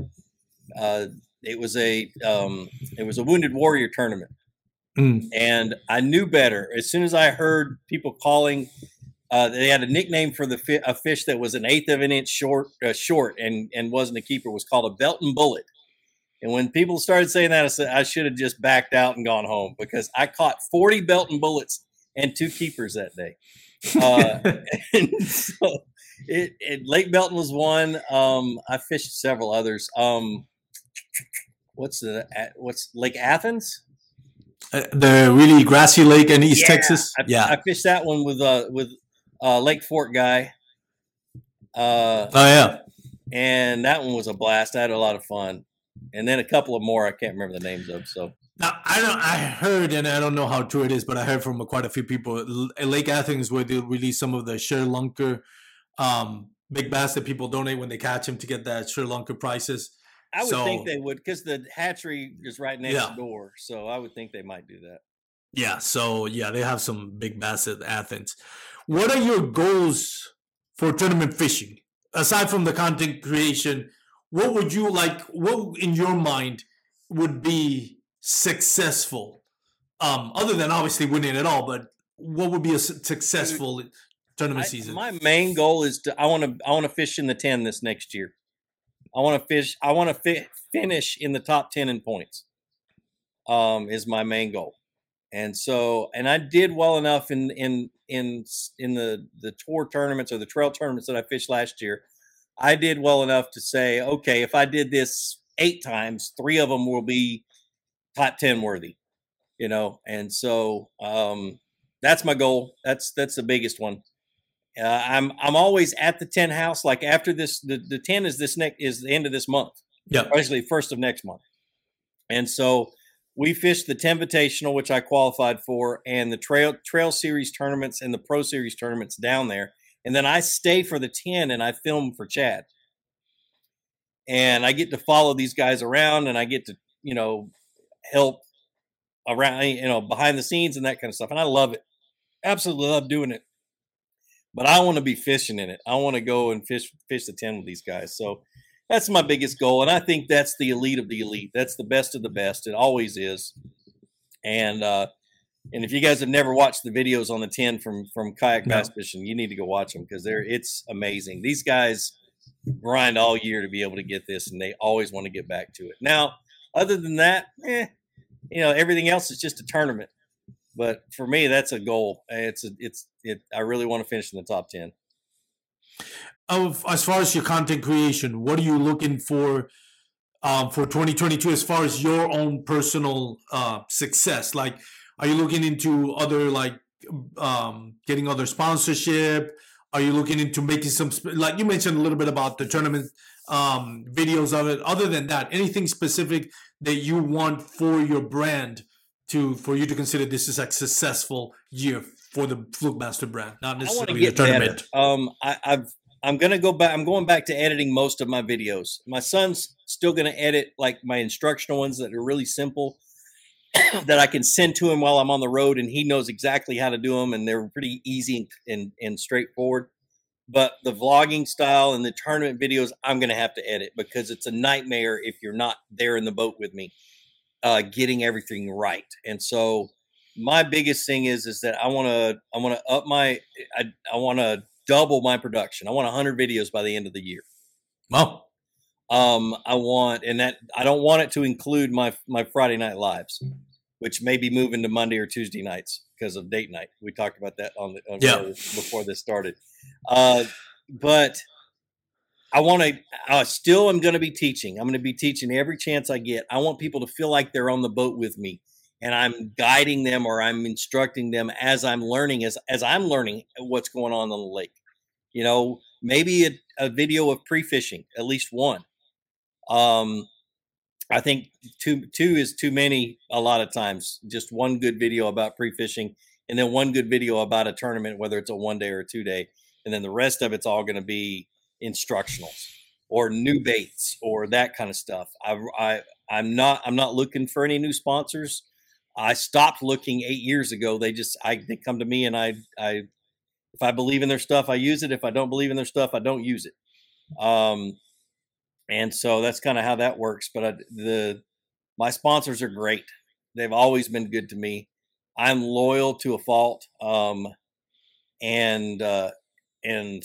S3: uh, it was a um, it was a wounded warrior tournament,
S2: Mm.
S3: and I knew better as soon as I heard people calling. Uh, they had a nickname for the fi- a fish that was an eighth of an inch short, uh, short, and and wasn't a keeper. Was called a Belton bullet. And when people started saying that, I said I should have just backed out and gone home because I caught 40 Belton bullets and two keepers that day. Uh, and so it, it, Lake Belton was one. Um, I fished several others. Um, what's the what's Lake Athens?
S2: Uh, the really grassy lake in East
S3: Yeah,
S2: Texas.
S3: I,
S2: yeah.
S3: I fished that one with uh with uh Lake Fork guy. Uh,
S2: oh yeah.
S3: and that one was a blast. I had a lot of fun. And then a couple of more I can't remember the names of. So
S2: Now I don't. I heard, and I don't know how true it is, but I heard from quite a few people. Lake Athens, where they release some of the ShareLunker um, big bass that people donate when they catch them to get that ShareLunker prices.
S3: I would think they would because the hatchery is right next
S2: Yeah.
S3: door. So I would think they might do that.
S2: Yeah. So yeah, they have some big bass at Athens. What are your goals for tournament fishing aside from the content creation? What would you like? What in your mind would be successful? Um, other than obviously winning it all, but what would be a successful tournament
S3: I-
S2: season?
S3: my main goal is to I want to I want to fish in the ten this next year. I want to fish. I want to fi- finish in the top ten in points. Um, is my main goal, and so and I did well enough in in in in the the tour tournaments or the trail tournaments that I fished last year. I did well enough to say, okay, if I did this eight times, three of them will be top ten worthy, you know. And so um, that's my goal. That's that's the biggest one. Uh, I'm I'm always at the ten house. Like after this, the, the ten is this next is the end of this month.
S2: Yeah.
S3: basically first of next month. And so we fished the ten invitational, which I qualified for, and the trail trail series tournaments and the pro series tournaments down there. And then I stay for the ten and I film for Chad. And I get to follow these guys around, and I get to you know help around you know behind the scenes and that kind of stuff. And I love it. Absolutely love doing it but I want to be fishing in it. I want to go and fish fish the ten with these guys. So that's my biggest goal, and I think that's the elite of the elite. That's the best of the best. It always is. And uh, and if you guys have never watched the videos on the ten from from kayak
S2: No.
S3: bass fishing, you need to go watch them because they're it's amazing. These guys grind all year to be able to get this, and they always want to get back to it. Now, other than that, eh, you know, everything else is just a tournament but for me that's a goal it's a, it's it i really want to finish in the top 10
S2: of as far as your content creation, what are you looking for um, for 2022 as far as your own personal uh, success? Like, are you looking into other like um, getting other sponsorship, Are you looking into making some like you mentioned a little bit about the tournament um, videos of it? Other than that, anything specific that you want for your brand to for you to consider this is a successful year for the Fluke Master brand, not necessarily the tournament.
S3: Better. Um, I, I've I'm gonna go back. I'm going back to editing most of my videos. My son's still gonna edit like my instructional ones that are really simple that I can send to him while I'm on the road, and he knows exactly how to do them, and they're pretty easy and, and, and straightforward. But the vlogging style and the tournament videos, I'm gonna have to edit because it's a nightmare if you're not there in the boat with me, uh, getting everything right. And so my biggest thing is is that I want to I want to up my I I want to double my production. I want 100 videos by the end of the year.
S2: Wow.
S3: Um, I want, and that I don't want it to include my my Friday night lives, which may be moving to Monday or Tuesday nights because of date night. We talked about that on the on
S2: yeah.
S3: before this started. Uh, but I want to. I still am going to be teaching. I'm going to be teaching every chance I get. I want people to feel like they're on the boat with me and I'm guiding them or I'm instructing them as I'm learning as as I'm learning what's going on on the lake. You know, maybe a, a video of pre-fishing, at least one. Um, I think two two is too many a lot of times. Just one good video about pre-fishing, and then one good video about a tournament, whether it's a one day or a two day, and then the rest of it's all going to be instructionals or new baits or that kind of stuff. I, I I'm not I'm not looking for any new sponsors. I stopped looking eight years ago. They just I they come to me and I I if I believe in their stuff, I use it. If I don't believe in their stuff, I don't use it. Um, and so that's kind of how that works. But I, the my sponsors are great. They've always been good to me. I'm loyal to a fault. Um, and uh, and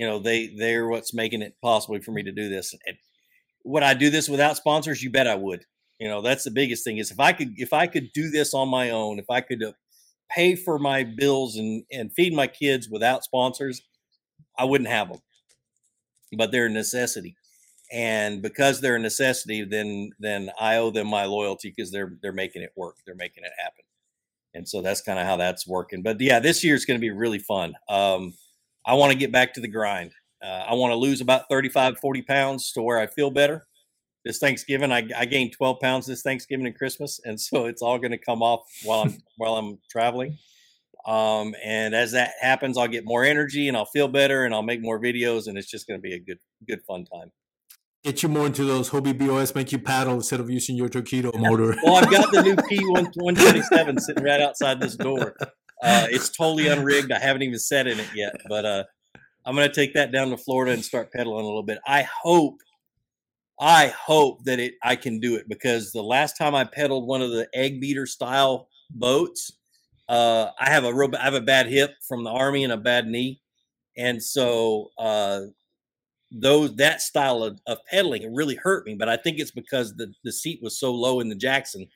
S3: you know they they're what's making it possible for me to do this. And would I do this without sponsors? You bet I would. You know, that's the biggest thing is if I could if I could do this on my own, if I could uh, pay for my bills and and feed my kids without sponsors, I wouldn't have them. But they're a necessity. And because they're a necessity, then then I owe them my loyalty because they're they're making it work. They're making it happen. And so that's kind of how that's working. But yeah, this year is going to be really fun. Um, I want to get back to the grind. Uh, I want to lose about 35, 40 pounds to where I feel better this Thanksgiving. I, I gained 12 pounds this Thanksgiving and Christmas, and so it's all going to come off while I'm while I'm traveling. Um, and as that happens, I'll get more energy and I'll feel better and I'll make more videos, and it's just going to be a good good fun time.
S2: Get you more into those Hobie BOS, make you paddle instead of using your Torqeedo motor.
S3: well, I've got the new P127 sitting right outside this door. Uh, it's totally unrigged. I haven't even set in it yet, but uh, I'm going to take that down to Florida and start pedaling a little bit. I hope I hope that it I can do it because the last time I pedaled one of the egg beater style boats, uh, I have a real, I have a bad hip from the army and a bad knee, and so uh, those that style of, of pedaling really hurt me. But I think it's because the the seat was so low in the Jackson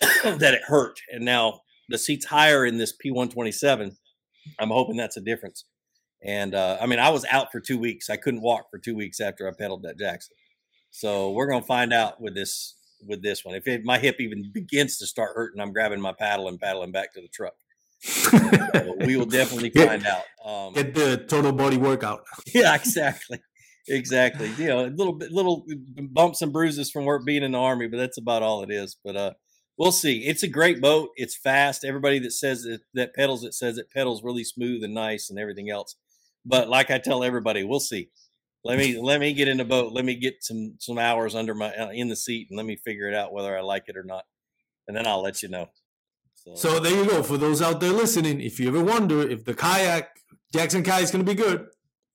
S3: that it hurt, and now the seat's higher in this P127. I'm hoping that's a difference. And uh, I mean, I was out for two weeks. I couldn't walk for two weeks after I pedaled that Jackson. So we're gonna find out with this with this one. If it, my hip even begins to start hurting, I'm grabbing my paddle and paddling back to the truck. so we will definitely find
S2: get,
S3: out.
S2: Um, get the total body workout.
S3: yeah, exactly, exactly. You know, a little bit little bumps and bruises from work being in the army, but that's about all it is. But uh, we'll see. It's a great boat. It's fast. Everybody that says it, that pedals it says it pedals really smooth and nice and everything else. But like I tell everybody, we'll see let me let me get in the boat. Let me get some some hours under my uh, in the seat, and let me figure it out whether I like it or not, and then I'll let you know.
S2: So, so there you go. For those out there listening, if you ever wonder if the kayak Jackson kayak is going to be good,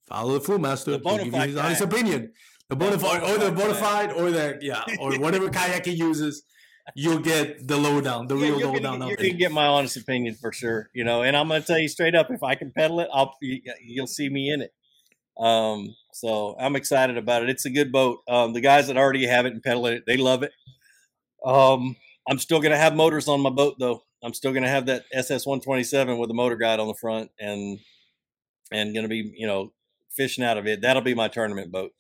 S2: follow the Fluke Master. The
S3: give
S2: his honest opinion. The bonafide, or the bonafide, or the yeah, or whatever kayak he uses. You'll get the lowdown, the yeah, real lowdown.
S3: You can get my honest opinion for sure, you know. And I'm going to tell you straight up, if I can pedal it, I'll you'll see me in it. Um, so I'm excited about it. It's a good boat. Um, the guys that already have it and pedal it, they love it. Um, I'm still going to have motors on my boat though. I'm still going to have that SS 127 with a motor guide on the front and and going to be you know fishing out of it. That'll be my tournament boat.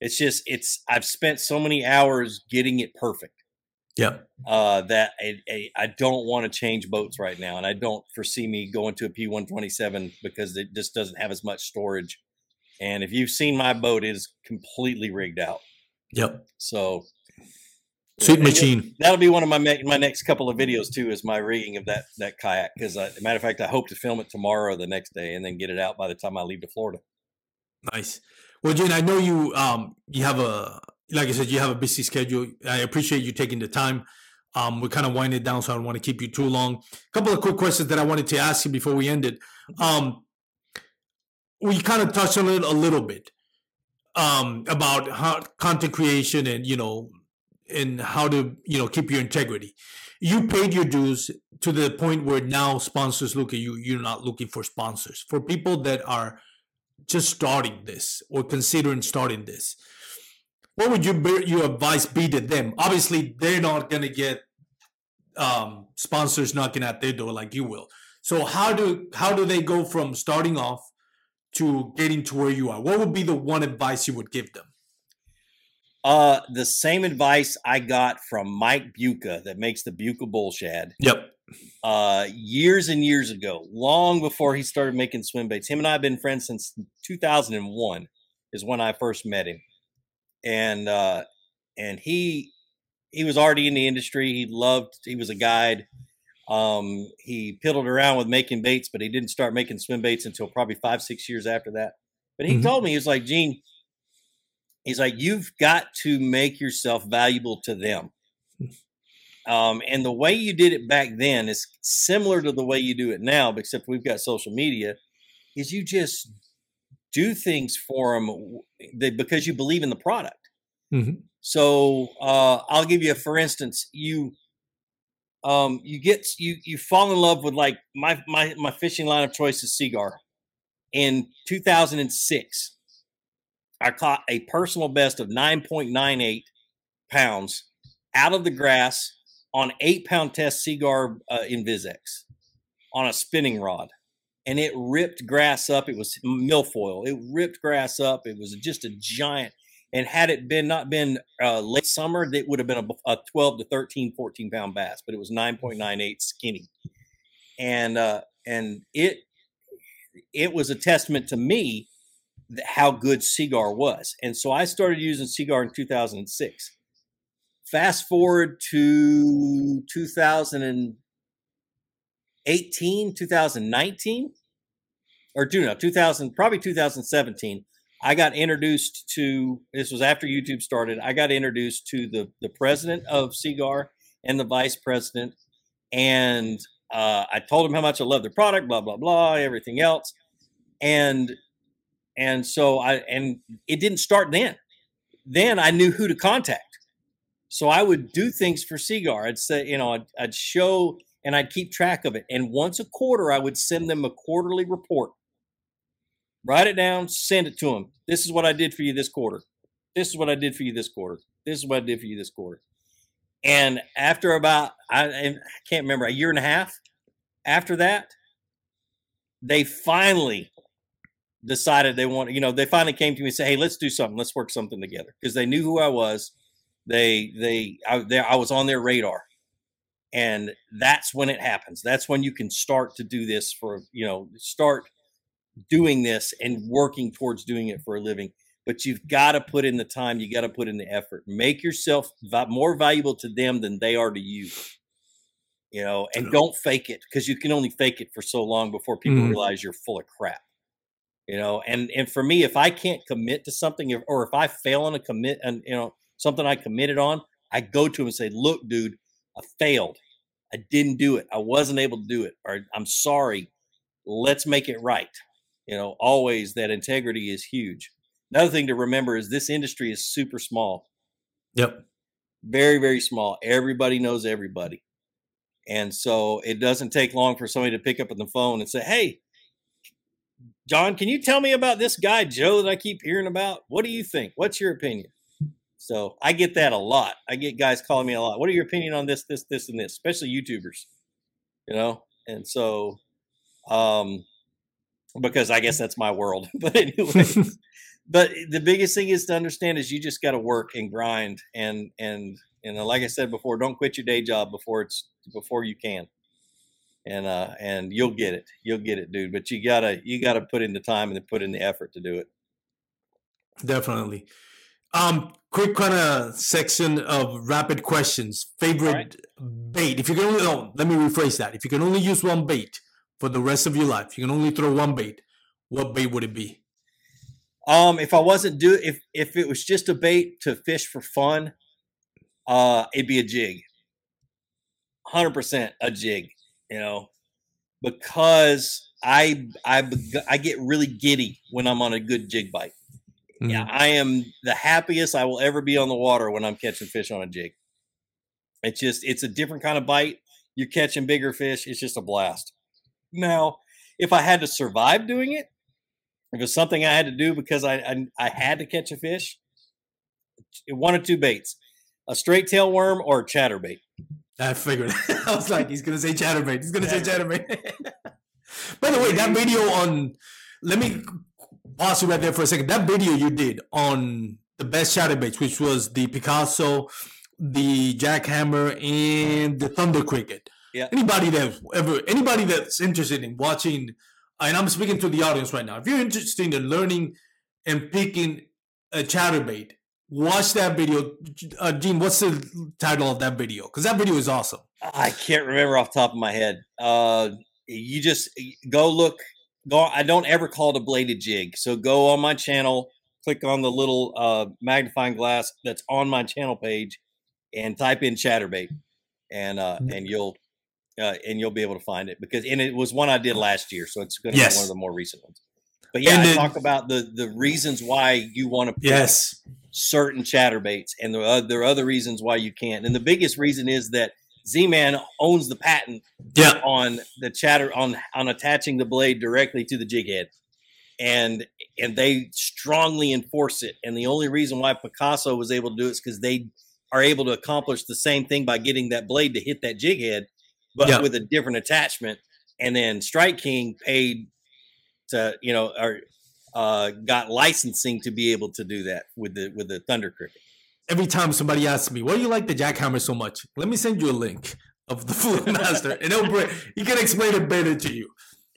S3: It's just it's I've spent so many hours getting it perfect.
S2: Yeah.
S3: Uh, that I, I, I don't want to change boats right now, and I don't foresee me going to a P one twenty seven because it just doesn't have as much storage. And if you've seen my boat, it is completely rigged out.
S2: Yep.
S3: So
S2: Sweet machine.
S3: That'll be one of my my next couple of videos too. Is my rigging of that that kayak because, matter of fact, I hope to film it tomorrow or the next day, and then get it out by the time I leave to Florida.
S2: Nice. Well, Gene, I know you um you have a like I said you have a busy schedule. I appreciate you taking the time. Um, we kind of wind it down, so I don't want to keep you too long. A couple of quick questions that I wanted to ask you before we ended. Um, we kind of touched on it a little bit um, about how content creation and you know and how to you know keep your integrity you paid your dues to the point where now sponsors look at you you're not looking for sponsors for people that are just starting this or considering starting this what would your your advice be to them obviously they're not going to get um, sponsors knocking at their door like you will so how do how do they go from starting off to getting to where you are what would be the one advice you would give them
S3: uh, the same advice I got from Mike Bucca that makes the Bucca Bull Shad.
S2: Yep.
S3: Uh, years and years ago, long before he started making swim baits. Him and I have been friends since 2001 is when I first met him, and uh, and he he was already in the industry. He loved. He was a guide. Um, he piddled around with making baits, but he didn't start making swim baits until probably five six years after that. But he mm-hmm. told me he was like, Gene, He's like, you've got to make yourself valuable to them. Um, and the way you did it back then is similar to the way you do it now, except we've got social media. Is you just do things for them because you believe in the product. Mm-hmm. So uh, I'll give you, for instance, you um, you get you you fall in love with like my my my fishing line of choice is Seaguar. In 2006, I caught a personal best of 9.98 pounds out of the grass on eight pound test Seaguar uh, InvizX on a spinning rod. And it ripped grass up. It was milfoil. It ripped grass up. It was just a giant. And had it been not been uh, late summer, it would have been a, a 12 to 13, 14 pound bass, but it was 9.98 skinny. And, uh, and it, it was a testament to me how good Seaguar was. And so I started using Seaguar in 2006. Fast forward to 2018, 2019, or do no, 2000, probably 2017. I got introduced to this was after YouTube started. I got introduced to the the president of Seaguar and the vice president, and uh, I told him how much I love their product, blah blah blah, everything else, and and so I and it didn't start then. Then I knew who to contact. So I would do things for Seaguar. I'd say, you know, I'd, I'd show and I'd keep track of it. And once a quarter, I would send them a quarterly report. Write it down, send it to them. This is what I did for you this quarter. This is what I did for you this quarter. This is what I did for you this quarter. And after about, I, I can't remember, a year and a half after that, they finally decided they want, you know, they finally came to me and said, "Hey, let's do something. Let's work something together." Because they knew who I was. They they I, they I was on their radar, and that's when it happens. That's when you can start to do this for you know start doing this and working towards doing it for a living. But you've got to put in the time. You got to put in the effort. Make yourself more valuable to them than they are to you you know, and don't fake it because you can only fake it for so long before people mm. realize you're full of crap you know and and for me if i can't commit to something or if i fail on a commit and you know something i committed on i go to him and say look dude i failed i didn't do it. I wasn't able to do it or i'm sorry. Let's make it right. You know always that integrity is huge. Another thing to remember is this industry is super small.
S2: Yep.
S3: Very very small. Everybody knows everybody. And so it doesn't take long for somebody to pick up on the phone and say hey John, can you tell me about this guy Joe that I keep hearing about? What do you think? What's your opinion? So I get that a lot. I get guys calling me a lot. What are your opinion on this, this, this, and this? Especially YouTubers, you know. And so, um, because I guess that's my world. but anyway, but the biggest thing is to understand is you just got to work and grind and and And uh, like I said before, don't quit your day job before it's before you can. And uh, and you'll get it. You'll get it, dude. But you gotta you gotta put in the time and put in the effort to do it.
S2: Definitely. Um, quick kind of section of rapid questions. Favorite right. bait? If you can only, oh, let me rephrase that. If you can only use one bait for the rest of your life, you can only throw one bait. What bait would it be?
S3: Um, if I wasn't do if if it was just a bait to fish for fun, uh, it'd be a jig. Hundred percent a jig. You know, because I I I get really giddy when I'm on a good jig bite. Mm-hmm. Yeah, I am the happiest I will ever be on the water when I'm catching fish on a jig. It's just it's a different kind of bite. You're catching bigger fish. It's just a blast. Now, if I had to survive doing it, if it's something I had to do because I, I, I had to catch a fish, one or two baits, a straight tail worm or a chatterbait.
S2: I figured. I was like, he's gonna say chatterbait. He's gonna say chatterbait. By the way, that video on let me pause you right there for a second. That video you did on the best chatterbaits, which was the Picasso, the jackhammer, and the thunder cricket.
S3: Yeah.
S2: Anybody that ever anybody that's interested in watching, and I'm speaking to the audience right now. If you're interested in learning and picking a chatterbait, watch that video. Uh, Gene, what's the title of that video? Because that video is awesome.
S3: I can't remember off the top of my head. Uh, you just go look go. I don't ever call it a bladed jig. So go on my channel, click on the little uh, magnifying glass that's on my channel page, and type in chatterbait, and uh, mm. and you'll uh, and you'll be able to find it because and it was one I did last year, so it's going to yes. be one of the more recent ones. But yeah, and I talk about the the reasons why you want to
S2: yes
S3: certain chatterbaits, and there are, there are other reasons why you can't. And the biggest reason is that Z-Man owns the patent
S2: yeah.
S3: on the chatter on on attaching the blade directly to the jig head. And and they strongly enforce it. And the only reason why Picasso was able to do it is because they are able to accomplish the same thing by getting that blade to hit that jig head, but yeah. with a different attachment. And then Strike King paid to, you know, or uh, got licensing to be able to do that with the with the Thunder Cricket
S2: every time somebody asks me, "Why do you like the jackhammer so much?" Let me send you a link of the Fluke Master, and he'll bring, he can explain it better to you.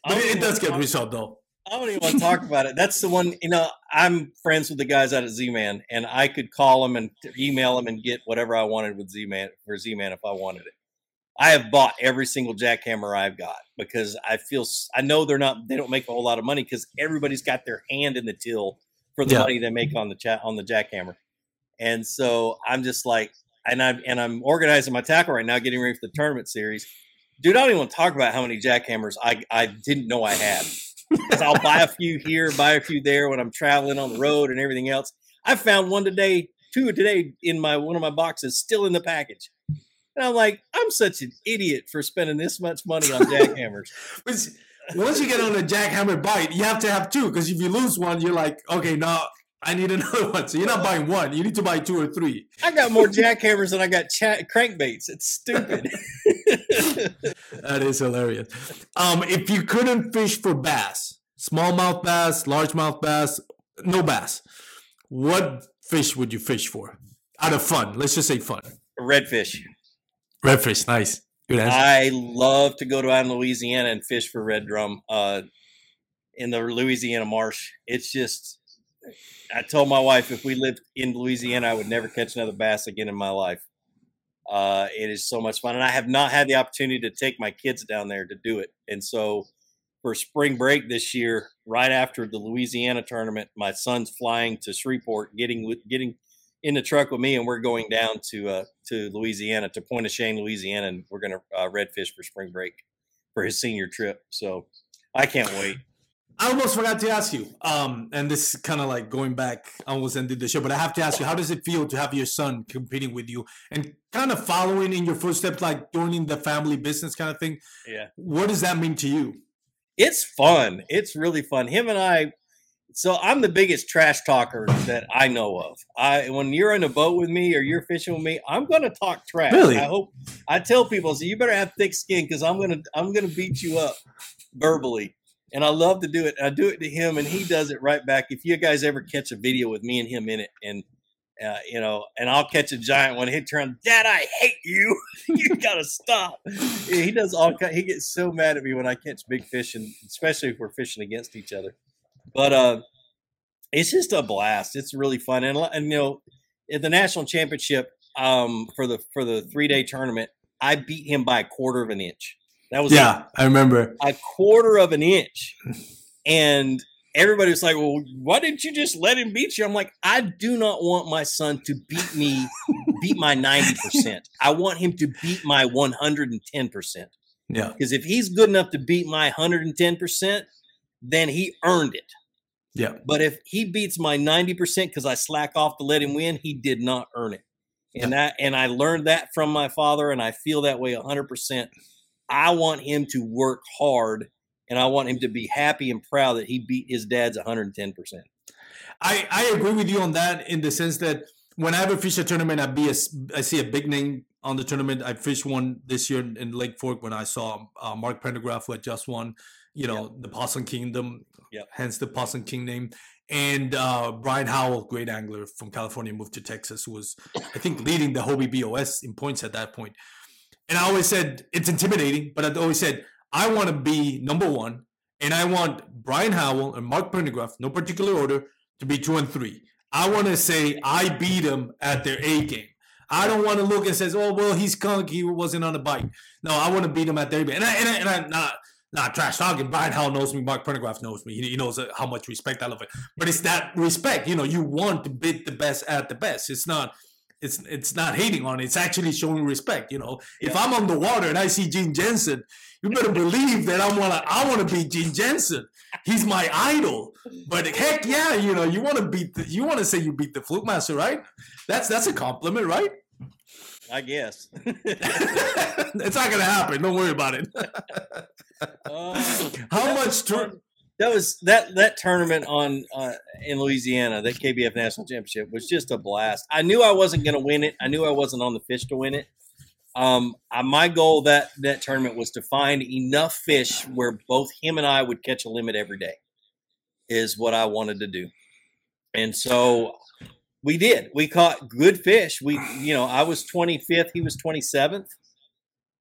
S2: But it, it does get resolved though.
S3: I don't even want to talk about it. That's the one. You know, I'm friends with the guys out at Z-Man, and I could call them and email them and get whatever I wanted with Z-Man for Z-Man if I wanted it. I have bought every single jackhammer I've got because I feel I know they're not they don't make a whole lot of money because everybody's got their hand in the till for the yeah. money they make on the chat on the jackhammer. And so I'm just like, and I'm and I'm organizing my tackle right now, getting ready for the tournament series. Dude, I don't even want to talk about how many jackhammers I, I didn't know I had. I'll buy a few here, buy a few there when I'm traveling on the road and everything else. I found one today, two today in my one of my boxes, still in the package. And I'm like, I'm such an idiot for spending this much money on jackhammers.
S2: Once you get on a jackhammer bite, you have to have two because if you lose one, you're like, okay, now I need another one. So you're not buying one. You need to buy two or three.
S3: I got more jackhammers than I got crankbaits. It's stupid.
S2: that is hilarious. Um, if you couldn't fish for bass, smallmouth bass, largemouth bass, no bass, what fish would you fish for? Out of fun. Let's just say fun.
S3: Redfish.
S2: Redfish. Nice.
S3: Good answer. I love to go to Louisiana and fish for red drum uh, in the Louisiana marsh. It's just I told my wife if we lived in Louisiana, I would never catch another bass again in my life. Uh, it is so much fun, and I have not had the opportunity to take my kids down there to do it. And so, for spring break this year, right after the Louisiana tournament, my son's flying to Shreveport, getting getting in the truck with me, and we're going down to uh, to Louisiana to Pointe-aux-Chenes, Louisiana, and we're going to uh, redfish for spring break for his senior trip. So I can't wait.
S2: I almost forgot to ask you, um, and this is kind of like going back. I almost ended the show, but I have to ask you: How does it feel to have your son competing with you and kind of following in your footsteps, like joining the family business kind of thing?
S3: Yeah.
S2: What does that mean to you?
S3: It's fun. It's really fun. Him and I. So I'm the biggest trash talker that I know of. I when you're in a boat with me or you're fishing with me, I'm going to talk trash.
S2: Really?
S3: I hope I tell people, so you better have thick skin because I'm gonna I'm gonna beat you up verbally and I love to do it. I do it to him, and he does it right back. If you guys ever catch a video with me and him in it, and uh, you know, and I'll catch a giant one. He'd turn, Dad, I hate you. you gotta stop. He does all. He gets so mad at me when I catch big fish, and especially if we're fishing against each other. But uh, it's just a blast. It's really fun, and, and you know, at the national championship um, for the for the three day tournament, I beat him by a quarter of an inch. That was
S2: yeah, I remember
S3: a quarter of an inch, and everybody was like, "Well, why didn't you just let him beat you?" I'm like, I do not want my son to beat me, beat my ninety percent. I want him to beat my one hundred and ten percent.
S2: Yeah,
S3: because if he's good enough to beat my hundred and ten percent, then he earned it.
S2: Yeah,
S3: but if he beats my ninety percent because I slack off to let him win, he did not earn it. And that, and I learned that from my father, and I feel that way hundred percent. I want him to work hard and I want him to be happy and proud that he beat his dad's 110%.
S2: I, I agree with you on that in the sense that when I fish a tournament, I be a, I see a big name on the tournament. I fished one this year in Lake Fork when I saw uh, Mark Pendergraph who had just won, you know, the Possum Kingdom, hence the Possum King name. And uh, Brian Howell, great angler from California, moved to Texas, was, I think, leading the Hobie BOS in points at that point. And I always said it's intimidating, but I always said I want to be number one, and I want Brian Howell and Mark Pendergraph, no particular order, to be two and three. I want to say I beat them at their A game. I don't want to look and says, "Oh well, he's skunk. He wasn't on the bike." No, I want to beat him at their A game. And I, and I, and I not not trash talking. Brian Howell knows me. Mark Pendergraph knows me. He, he knows uh, how much respect I love it. But it's that respect. You know, you want to beat the best at the best. It's not it's it's not hating on it. It's actually showing respect. You know, if I'm on the water and I see Gene Jensen, you better believe that I wanna I wanna be Gene Jensen. He's my idol. But heck yeah, you know, you wanna beat the, you wanna say you beat the fluke master, right? That's that's a compliment, right?
S3: I guess.
S2: it's not gonna happen. Don't worry about it. Uh, How much? Tur-
S3: that was that that tournament on uh, in Louisiana, that KBF National Championship was just a blast. I knew I wasn't going to win it. I knew I wasn't on the fish to win it. Um, I, my goal that that tournament was to find enough fish where both him and I would catch a limit every day. Is what I wanted to do, and so we did. We caught good fish. We, you know, I was 25th, he was 27th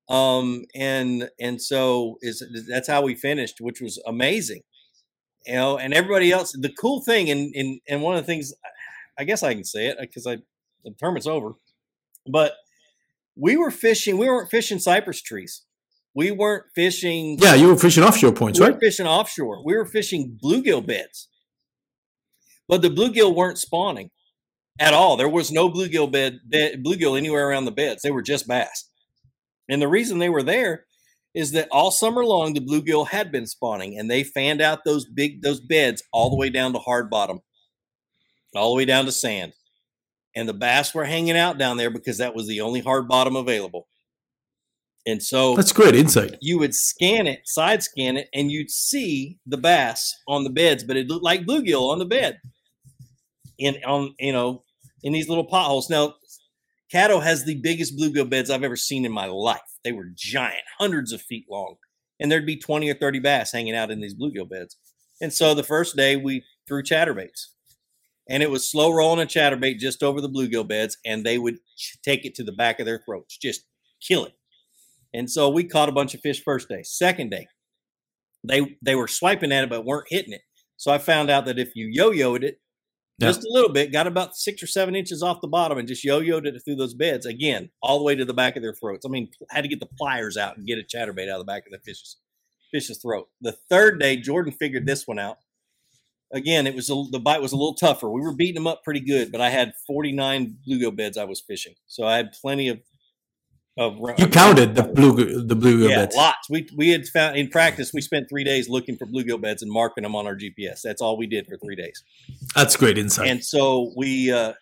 S3: um and and so is that's how we finished which was amazing you know, and everybody else. The cool thing, and and and one of the things, I guess I can say it because I the tournament's over, but we were fishing. We weren't fishing cypress trees. We weren't fishing.
S2: Yeah, you were fishing offshore points,
S3: we
S2: right?
S3: fishing offshore. We were fishing bluegill beds, but the bluegill weren't spawning at all. There was no bluegill bed, bed bluegill anywhere around the beds. They were just bass, and the reason they were there is that all summer long the bluegill had been spawning and they fanned out those big those beds all the way down to hard bottom all the way down to sand. And the bass were hanging out down there because that was the only hard bottom available. And so
S2: that's great insight.
S3: you would scan it side scan it and you'd see the bass on the beds but it looked like bluegill on the bed. In on you know in these little potholes. Now Caddo has the biggest bluegill beds I've ever seen in my life. They were giant, hundreds of feet long. And there'd be 20 or 30 bass hanging out in these bluegill beds. And so the first day we threw chatterbaits. And it was slow rolling a chatterbait just over the bluegill beds, and they would take it to the back of their throats, just kill it. And so we caught a bunch of fish first day. Second day, they they were swiping at it but weren't hitting it. So I found out that if you yo-yoed it, just a little bit, got about six or seven inches off the bottom and just yo-yoed it through those beds again, all the way to the back of their throats. I mean, had to get the pliers out and get a chatterbait out of the back of the fish's fish's throat. The third day, Jordan figured this one out. Again, it was a, the bite was a little tougher. We were beating them up pretty good, but I had 49 bluegill beds I was fishing, so I had plenty of
S2: of you counted the blue the bluegill
S3: yeah,
S2: beds.
S3: Lots. We we had found in practice. We spent three days looking for bluegill beds and marking them on our GPS. That's all we did for three days.
S2: That's great insight.
S3: And so we, uh,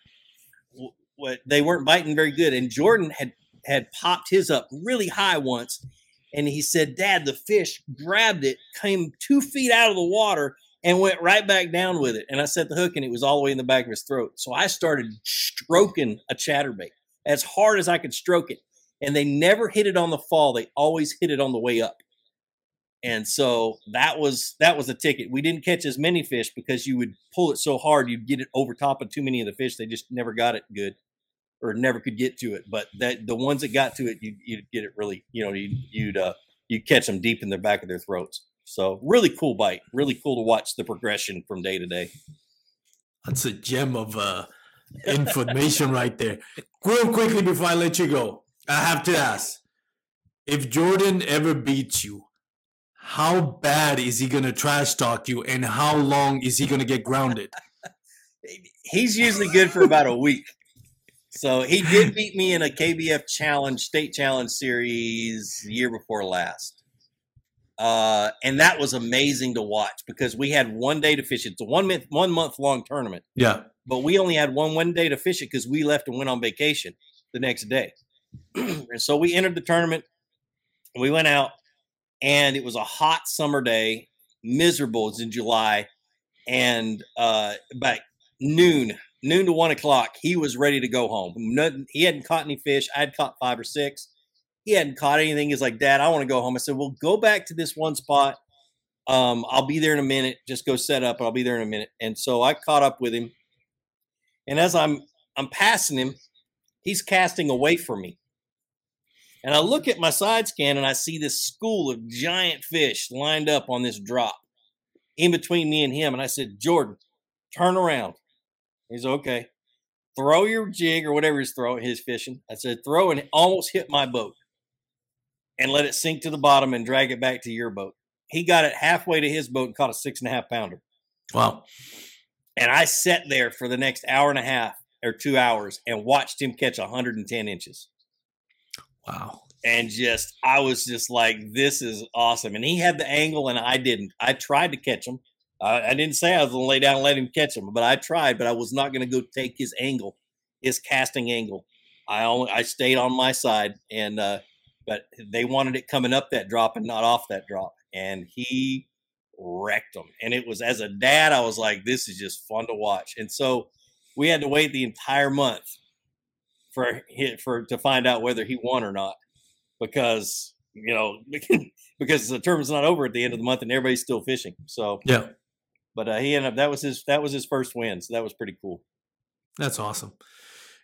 S3: w- they weren't biting very good. And Jordan had had popped his up really high once, and he said, "Dad, the fish grabbed it, came two feet out of the water." And went right back down with it. And I set the hook, and it was all the way in the back of his throat. So I started stroking a chatterbait as hard as I could stroke it and they never hit it on the fall. They always hit it on the way up. And so that was that was a ticket. We didn't catch as many fish because you would pull it so hard you'd get it over top of too many of the fish. They just never got it good or never could get to it. But that the ones that got to it, you you'd get it really, you know, you'd you'd uh, you catch them deep in the back of their throats. So really cool bite. Really cool to watch the progression from day to day.
S2: That's a gem of uh, information right there. Real quickly before I let you go, I have to ask: If Jordan ever beats you, how bad is he gonna trash talk you, and how long is he gonna get grounded?
S3: He's usually good for about a week. So he did beat me in a KBF challenge, state challenge series year before last. Uh, and that was amazing to watch because we had one day to fish. It's a one month, one month long tournament.
S2: Yeah.
S3: But we only had one one day to fish it because we left and went on vacation the next day. and so we entered the tournament. We went out, and it was a hot summer day, miserable. It's in July, and uh, by noon, noon to one o'clock, he was ready to go home. Nothing, he hadn't caught any fish. I had caught five or six. He hadn't caught anything. He's like, Dad, I want to go home. I said, Well, go back to this one spot. Um, I'll be there in a minute. Just go set up, I'll be there in a minute. And so I caught up with him. And as I'm I'm passing him, he's casting away from me. And I look at my side scan and I see this school of giant fish lined up on this drop in between me and him. And I said, Jordan, turn around. He's okay. Throw your jig or whatever he's throwing, his fishing. I said, throw and almost hit my boat and let it sink to the bottom and drag it back to your boat. He got it halfway to his boat and caught a six and a half pounder.
S2: Wow.
S3: And I sat there for the next hour and a half or two hours and watched him catch 110 inches.
S2: Wow.
S3: And just, I was just like, this is awesome. And he had the angle and I didn't. I tried to catch him. I, I didn't say I was going to lay down and let him catch him, but I tried, but I was not going to go take his angle, his casting angle. I only, I stayed on my side and, uh, but they wanted it coming up that drop and not off that drop. And he wrecked them. And it was as a dad, I was like, this is just fun to watch. And so we had to wait the entire month for for to find out whether he won or not because you know because the tournament's not over at the end of the month and everybody's still fishing. So
S2: yeah,
S3: but uh, he ended up that was his that was his first win, so that was pretty cool.
S2: That's awesome.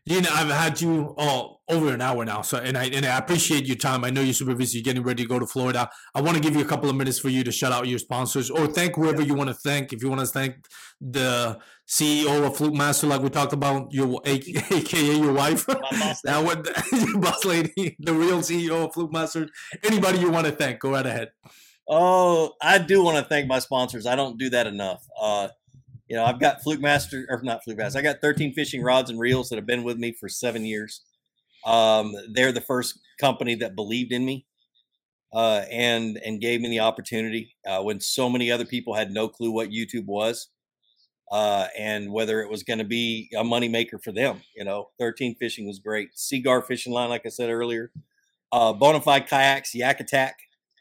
S2: You know, I've had you all over an hour now, so and I and I appreciate your time. I know you're super busy, getting ready to go to Florida. I want to give you a couple of minutes for you to shout out your sponsors or thank whoever you want to thank. If you want to thank the CEO of Fluke Master, like we talked about, your AKA your wife, that would your boss lady, the real CEO of Fluke Master. Anybody you want to thank, go right ahead.
S3: Oh, I do want to thank my sponsors. I don't do that enough. Uh, you know, I've got Fluke Master or not Fluke Master. I got 13 fishing rods and reels that have been with me for seven years. Um, they're the first company that believed in me uh, and and gave me the opportunity uh, when so many other people had no clue what YouTube was uh, and whether it was going to be a moneymaker for them. You know, 13 Fishing was great. Seaguar Fishing Line, like I said earlier. Uh, Bonafide Kayaks, Yak Attack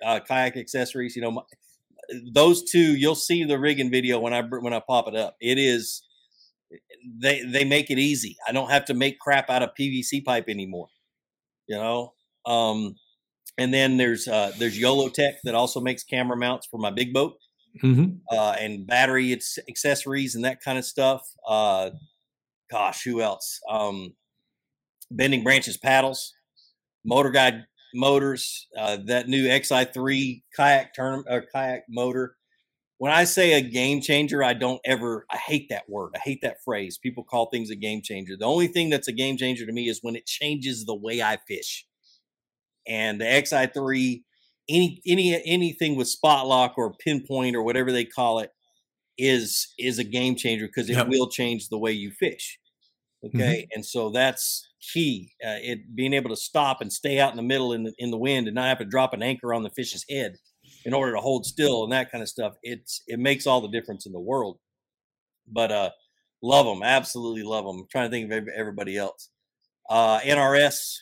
S3: uh, kayak accessories. You know, those two you'll see the rigging video when I when I pop it up. It is they they make it easy. I don't have to make crap out of PVC pipe anymore. You know, um, and then there's uh, there's YoloTek that also makes camera mounts for my big boat
S2: mm-hmm.
S3: uh, and battery it's accessories and that kind of stuff. Uh, gosh, who else? Um, Bending Branches paddles, Motor Guide motors, uh, that new XI3 kayak term or kayak motor. When I say a game changer, I don't ever, I hate that word. I hate that phrase. People call things a game changer. The only thing that's a game changer to me is when it changes the way I fish. And the XI3, any any anything with spot lock or pinpoint or whatever they call it is is a game changer because it
S2: Yep.
S3: will change the way you fish. Okay, and so that's key. Uh, it being able to stop and stay out in the middle in the in the wind and not have to drop an anchor on the fish's head in order to hold still and that kind of stuff. It's it makes all the difference in the world. But uh, love them, absolutely love them. I'm trying to think of everybody else. Uh, NRS,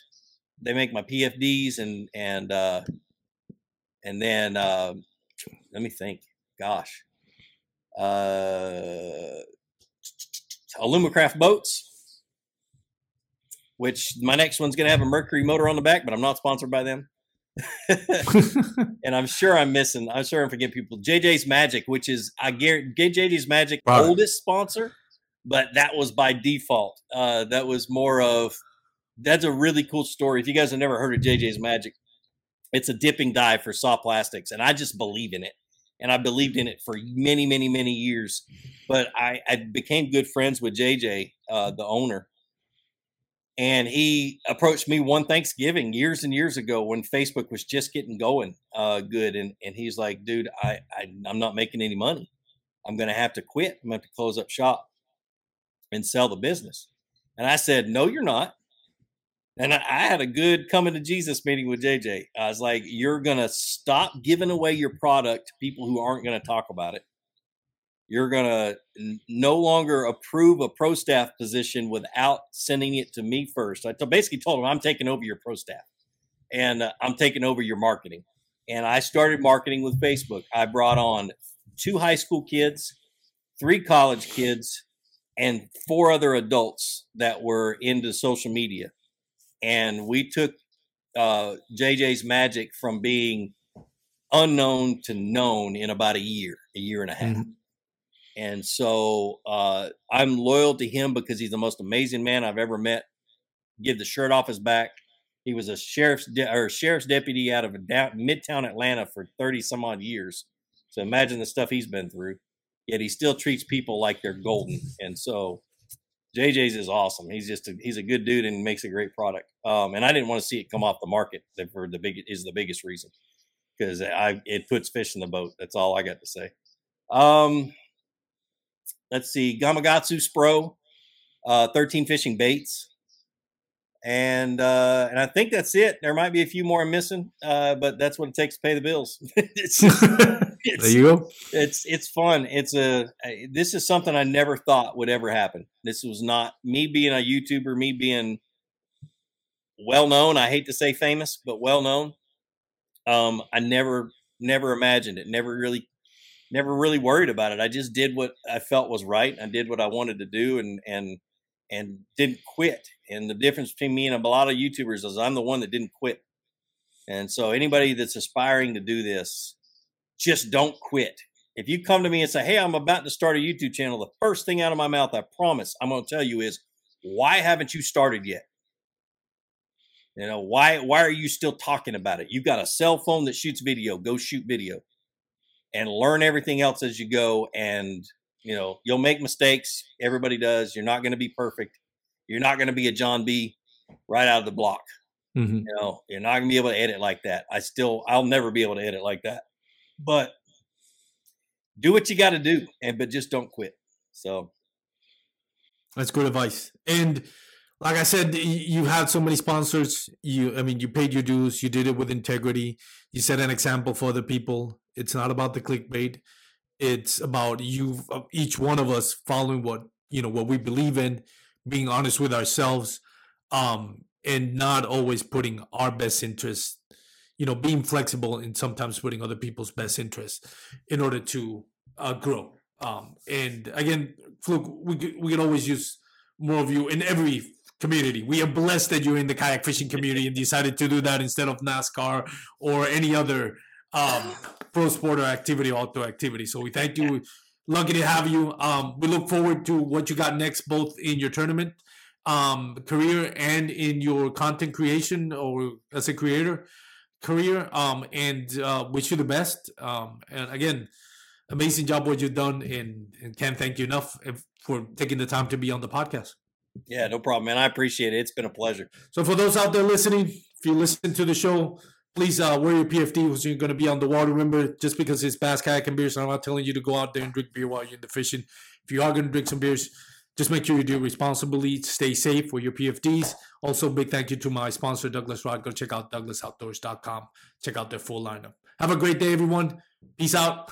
S3: they make my PFDs and and uh, and then uh, let me think. Gosh, uh, Alumacraft boats which my next one's going to have a Mercury motor on the back, but I'm not sponsored by them. and I'm sure I'm missing. I'm sure I'm forgetting people. JJ's Magic, which is I guarantee JJ's Magic wow. oldest sponsor, but that was by default. Uh, that was more of that's a really cool story. If you guys have never heard of JJ's Magic, it's a dipping dive for soft plastics, and I just believe in it. And I believed in it for many, many, many years. But I, I became good friends with JJ, uh, the owner, and he approached me one Thanksgiving years and years ago when Facebook was just getting going uh, good, and and he's like, "Dude, I, I I'm not making any money. I'm going to have to quit. I'm going to have to close up shop and sell the business." And I said, "No, you're not." And I, I had a good coming to Jesus meeting with JJ. I was like, "You're going to stop giving away your product to people who aren't going to talk about it." You're going to no longer approve a pro staff position without sending it to me first. I basically told him I'm taking over your pro staff and uh, I'm taking over your marketing. And I started marketing with Facebook. I brought on two high school kids, three college kids, and four other adults that were into social media. And we took uh, JJ's Magic from being unknown to known in about a year, a year and a half. Mm-hmm. And so uh, I'm loyal to him because he's the most amazing man I've ever met. Give the shirt off his back. He was a sheriff's de- or sheriff's deputy out of down, Midtown Atlanta for 30 some odd years. So imagine the stuff he's been through. Yet he still treats people like they're golden. And so JJ's is awesome. He's just a, he's a good dude and makes a great product. Um, and I didn't want to see it come off the market. For the big is the biggest reason because I it puts fish in the boat. That's all I got to say. Um, let's see, Gamakatsu Spro, uh, 13 fishing baits. And uh, and I think that's it. There might be a few more I'm missing, uh, but that's what it takes to pay the bills. it's,
S2: it's, there you go.
S3: It's it's fun. It's a this is something I never thought would ever happen. This was not me being a YouTuber, me being well known. I hate to say famous, but well known. Um, I never never imagined it. Never really never really worried about it. I just did what I felt was right. I did what I wanted to do and and and didn't quit. And the difference between me and a lot of YouTubers is I'm the one that didn't quit. And so anybody that's aspiring to do this, just don't quit. If you come to me and say, "Hey, I'm about to start a YouTube channel," the first thing out of my mouth, I promise, I'm going to tell you is, "Why haven't you started yet?" You know, why why are you still talking about it? You've got a cell phone that shoots video, go shoot video and learn everything else as you go. And, you know, you'll make mistakes. Everybody does. You're not going to be perfect. You're not going to be a John B right out of the block. Mm-hmm. You know, you're not going to be able to edit like that. I still, I'll never be able to edit like that. But do what you got to do, and but just don't quit. So
S2: that's good advice. And like I said, you had so many sponsors. You, I mean, you paid your dues. You did it with integrity. You set an example for other people. It's not about the clickbait. It's about you, each one of us, following what you know, what we believe in, being honest with ourselves, um, and not always putting our best interest. You know, being flexible and sometimes putting other people's best interests in order to uh, grow. Um, and again, Fluke, we we can always use more of you in every community. We are blessed that you're in the kayak fishing community and decided to do that instead of NASCAR or any other um, pro sport or activity, outdoor activity. So we thank you. Lucky to have you. Um, we look forward to what you got next, both in your tournament um, career and in your content creation or as a creator career. Um, and uh, wish you the best. Um, and again, amazing job what you've done, and, and can't thank you enough for taking the time to be on the podcast.
S3: Yeah, no problem, man. I appreciate it. It's been a pleasure.
S2: So for those out there listening, if you listen to the show, please uh, wear your PFD when you're going to be on the water. Remember, just because it's bass kayak and beers, I'm not telling you to go out there and drink beer while you're in the fishing. If you are going to drink some beers, just make sure you do it responsibly. Stay safe with your PFDs. Also, big thank you to my sponsor, Douglas Rod. Go check out douglasoutdoors.com. Check out their full lineup. Have a great day, everyone. Peace out.